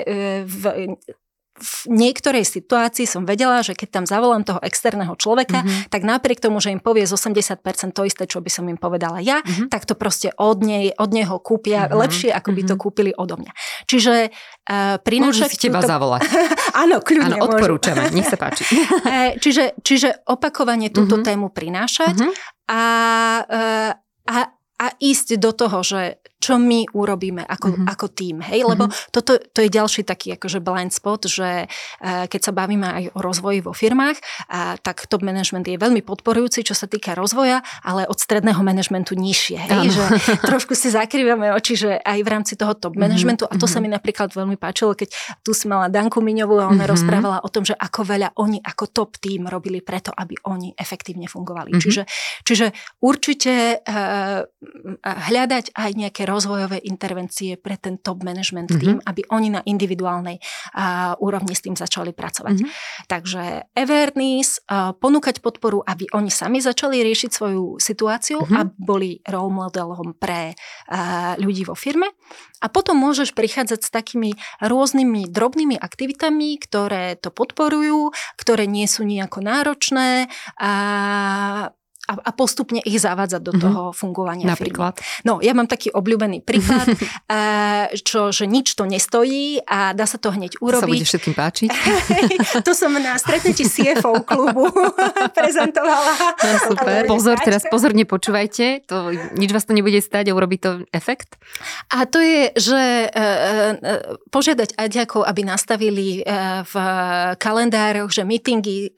e, v, v niektorej situácii som vedela, že keď tam zavolám toho externého človeka, mm-hmm. tak napriek tomu, že im povie z 80% to isté, čo by som im povedala ja, mm-hmm. tak to proste od, nej, od neho kúpia mm-hmm. lepšie, ako by to mhm. kúpili odo mňa. Čiže uh, prinášať... Môžu si teba túto... zavolať. (laughs) Áno, kľudne Áno, odporúčame, nech sa páči. (laughs) Eh, čiže, čiže opakovane túto mm-hmm. tému prinášať mm-hmm. a, uh, a, a ísť do toho, že čo my urobíme ako, mm-hmm. ako tým, hej, lebo mm-hmm. toto to je ďalší taký akože blind spot, že uh, keď sa bavíme aj o rozvoji vo firmách, uh, tak top management je veľmi podporujúci, čo sa týka rozvoja, ale od stredného managementu nižšie, hej, že (laughs) trošku si zakrývame oči, že aj v rámci toho top mhm, managementu mm-hmm. a to sa mhm. mi napríklad veľmi páčilo, keď tu si mala Danku Miňovú a ona mm-hmm. rozprávala o tom, že ako veľa oni ako top tým robili preto, aby oni efektívne fungovali. Mm-hmm. Čiže, čiže určite uh, hľadať aj nejaké rozvojové intervencie pre ten top management mm-hmm. tým, aby oni na individuálnej uh, úrovni s tým začali pracovať. Mm-hmm. Takže awareness, uh, ponúkať podporu, aby oni sami začali riešiť svoju situáciu mm-hmm. a boli role modelom pre uh, ľudí vo firme. A potom môžeš prichádzať s takými rôznymi drobnými aktivitami, ktoré to podporujú, ktoré nie sú nejako náročné a a, a postupne ich zavádzať do mhm. toho mm-hmm. fungovania Napríklad? Firmy. No, ja mám taký obľúbený príklad, (laughs) eh, čo, že nič to nestojí a dá sa to hneď urobiť. To sa bude všetkým páčiť. (laughs) to som na stretnutí CFO klubu (laughs) prezentovala. No, super. Pozor, teraz pozorne počúvajte, to, nič vás to nebude stať a urobí to efekt? A to je, že e, e, požiadať aďakov, aby nastavili e, v kalendároch, že meetingy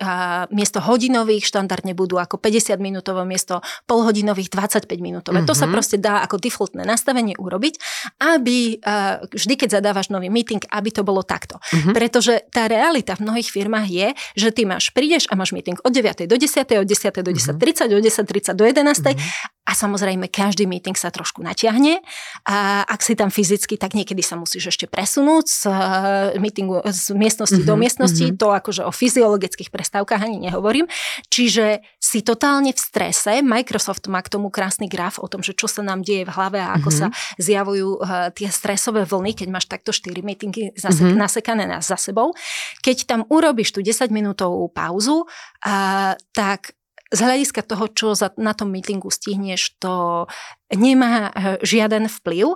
miesto hodinových štandardne budú ako 50 minút minútové miesto polhodinových 25 minútové. Mm-hmm. To sa mhm. proste dá ako defaultné nastavenie urobiť, aby uh, vždy, keď zadávaš nový meeting, aby to bolo takto. Mm-hmm. Pretože tá realita v mnohých firmách je, že ty máš, prídeš a máš meeting od 9. do 10. od 10. do 10.30, mm-hmm. od 10.30 do 11. Mm-hmm. A a samozrejme každý meeting sa trošku natiahne. A ak si tam fyzicky, tak niekedy sa musíš ešte presunúť z, uh, meetingu, z miestnosti mm-hmm, do mhm, miestnosti, mm-hmm. to akože o fyziologických prestávkach ani nehovorím. Čiže si totálne v strese. Microsoft má k tomu krásny graf o tom, že čo sa nám deje v hlave a ako mm-hmm. sa zjavujú uh, tie stresové vlny, keď máš takto 4 meetingy zase, mm-hmm. nasekané za sebou. Keď tam urobíš tú 10 minútovú pauzu, uh, tak z hľadiska toho, čo za, na tom meetingu stihneš, to nemá eh, žiaden vplyv.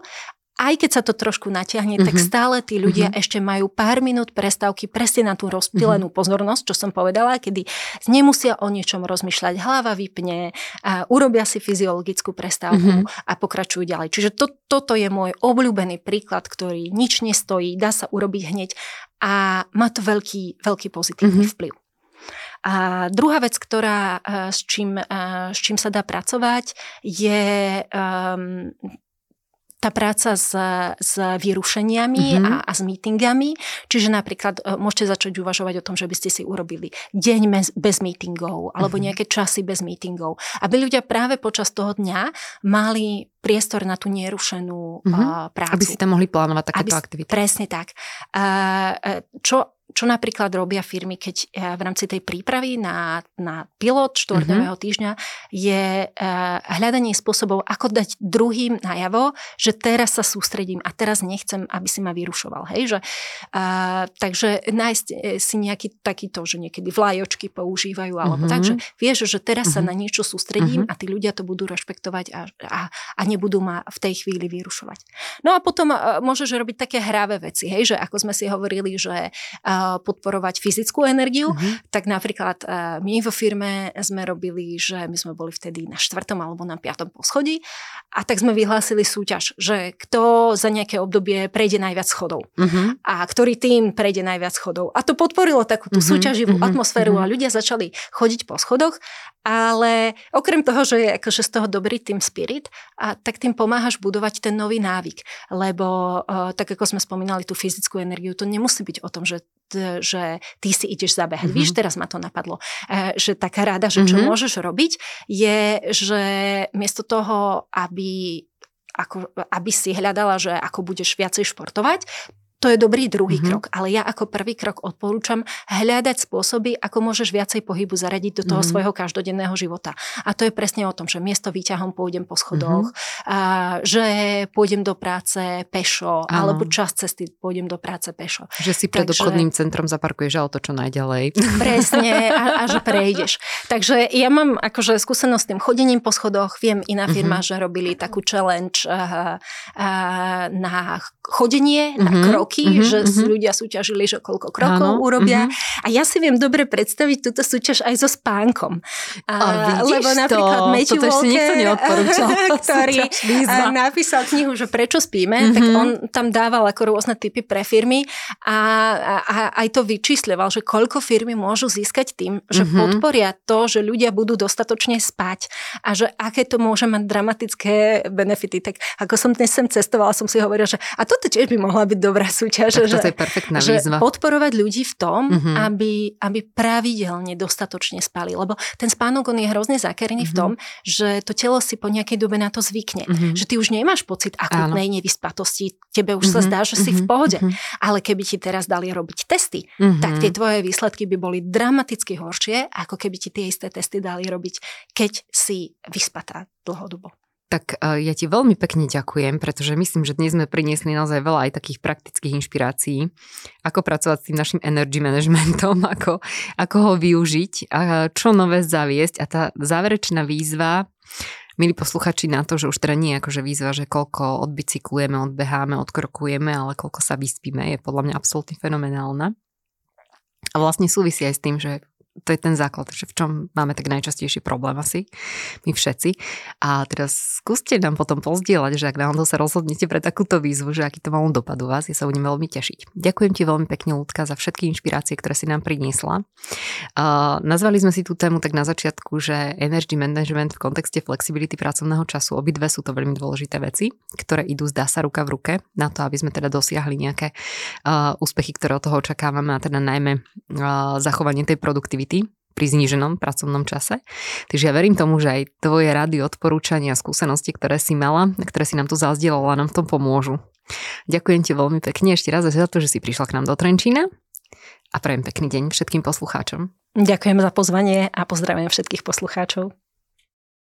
Aj keď sa to trošku natiahne, mm-hmm. tak mhm. stále tí ľudia mm-hmm. ešte majú pár minút prestávky presne na tú rozptýlenú mm-hmm. pozornosť, čo som povedala, kedy nemusia o niečom rozmýšľať, hlava vypne, a urobia si fyziologickú prestávku mm-hmm. a pokračujú ďalej. Čiže to, toto je môj obľúbený príklad, ktorý nič nestojí, dá sa urobiť hneď a má to veľký, veľký pozitívny mm-hmm. vplyv. A druhá vec, ktorá, eh, s, čím, eh, s čím sa dá pracovať, je um, tá práca s, s vyrušeniami mm-hmm. a, a s meetingami. Čiže napríklad eh, môžete začať uvažovať o tom, že by ste si urobili deň bez, bez meetingov alebo mm-hmm. nejaké časy bez meetingov. Aby ľudia práve počas toho dňa mali priestor na tú nerušenú mm-hmm. prácu. Aby si tam mohli plánovať takéto aktivity. Presne tak. Čo čo napríklad robia firmy, keď eh, v rámci tej prípravy na, na pilot štvorňového mm-hmm. týždňa je uh, hľadanie spôsobov, ako dať druhým najavo, že teraz sa sústredím a teraz nechcem, aby si ma vyrušoval. Hej? Že, uh, takže nájsť si nejaký takýto, že niekedy vlajočky používajú, alebo mm-hmm. tak, že vieš, že teraz mm-hmm. sa mhm. na niečo sústredím mm-hmm. a tí ľudia to budú rešpektovať a, a, a nebudú ma v tej chvíli vyrušovať. No a potom môžeš robiť také hravé veci, hej? že ako sme si hovorili, že uh, podporovať fyzickú energiu, mm-hmm. tak napríklad my vo firme sme robili, že my sme boli vtedy na štvrtom alebo na piatom poschodí a tak sme vyhlásili súťaž, že kto za nejaké obdobie prejde najviac schodov mm-hmm. a ktorý tým prejde najviac schodov. A to podporilo takú tú mm-hmm. súťaživú mm-hmm. atmosféru mm-hmm. a ľudia začali chodiť po schodoch ale okrem toho, že je akože z toho dobrý tým spirit, a tak tým pomáhaš budovať ten nový návyk. Lebo uh, tak ako sme spomínali tú fyzickú energiu, to nemusí byť o tom, že že ty si ideš zabehať. Mm-hmm. Víš, teraz ma to napadlo. E, že taká rada, že čo mm-hmm. môžeš robiť, je, že miesto toho, aby ako, aby si hľadala, že ako budeš viacej športovať, to je dobrý druhý mm-hmm. krok, ale ja ako prvý krok odporúčam hľadať spôsoby, ako môžeš viacej pohybu zaradiť do toho mm-hmm. svojho každodenného života. A to je presne o tom, že miesto výťahom pôjdem po schodoch, mm-hmm. a, že pôjdem do práce pešo, ano. alebo čas cesty pôjdem do práce pešo. Že si pred Takže, obchodným centrom zaparkuješ auto čo najďalej. (laughs) Presne, a, a že prejdeš. Takže ja mám akože skúsenosť s tým chodením po schodoch, viem, iná firma, mm-hmm. že robili takú challenge uh, uh, na chodenie, mm-hmm. na kroky roky, mm-hmm, že mm-hmm. ľudia súťažili, že koľko krokov Áno, urobia. Mm-hmm. A ja si viem dobre predstaviť túto súťaž aj so spánkom. A, a lebo napríklad to, Matthew Walker, (laughs) ktorý napísal knihu, že prečo spíme, mm-hmm. tak on tam dával ako rôzne typy pre firmy a, a aj to vyčísľoval, že koľko firmy môžu získať tým, že mm-hmm. podporia to, že ľudia budú dostatočne spať a že aké to môže mať dramatické benefity. Tak ako som dnes sem cestovala, som si hovorila, že a toto tiež by mohla byť dobrá súťaž súťaž, že, je perfektná že výzva. podporovať ľudí v tom, mm-hmm. aby, aby pravidelne dostatočne spali. Lebo ten spánok, on je hrozne zákerný mm-hmm. v mhm. tom, že to telo si po nejakej dobe na to zvykne. Mm-hmm. Že ty už nemáš pocit akutnej nevyspatosti, tebe už mm-hmm. sa zdá, že si mm-hmm. v mhm. pohode. Mm-hmm. Ale keby ti teraz dali robiť testy, mm-hmm. tak tie tvoje výsledky by boli dramaticky horšie, ako keby ti tie isté testy dali robiť, keď si vyspatá dlhodobo. Tak e, ja ti veľmi pekne ďakujem, pretože myslím, že dnes sme priniesli naozaj veľa aj takých praktických inšpirácií, ako pracovať s tým našim energy managementom, (laughs) ako, ako ho využiť a čo nové zaviesť. A tá záverečná výzva, milí posluchači, na to, že už teda nie je akože výzva, že koľko odbicyklujeme, odbeháme, odkrokujeme, ale koľko sa vyspíme, je podľa mňa absolútne fenomenálna. A vlastne súvisí aj s tým, že to je ten základ, že v čom máme tak najčastejší problém asi, my všetci. A teraz skúste nám potom pozdieľať, že ak náhodou sa rozhodnete pre takúto výzvu, že aký to malo dopad u vás, ja sa budem veľmi tešiť. Ďakujem ti veľmi pekne, Ľudka, za všetky inšpirácie, ktoré si nám priniesla. Uh, nazvali sme si tú tému tak na začiatku, že energy management v kontexte flexibility pracovného času, obidve sú to veľmi dôležité veci, ktoré idú zdá sa ruka v ruke na to, aby sme teda dosiahli nejaké uh, úspechy, ktoré od toho očakávame a teda najmä uh, zachovanie tej produktivity aktivity pri zníženom pracovnom čase. Takže ja verím tomu, že aj tvoje rady, odporúčania, skúsenosti, ktoré si mala, ktoré si nám tu zazdielala, nám v tom pomôžu. Ďakujem ti veľmi pekne ešte raz za to, že si prišla k nám do Trenčína a prajem pekný deň všetkým poslucháčom. Ďakujem za pozvanie a pozdravujem všetkých poslucháčov.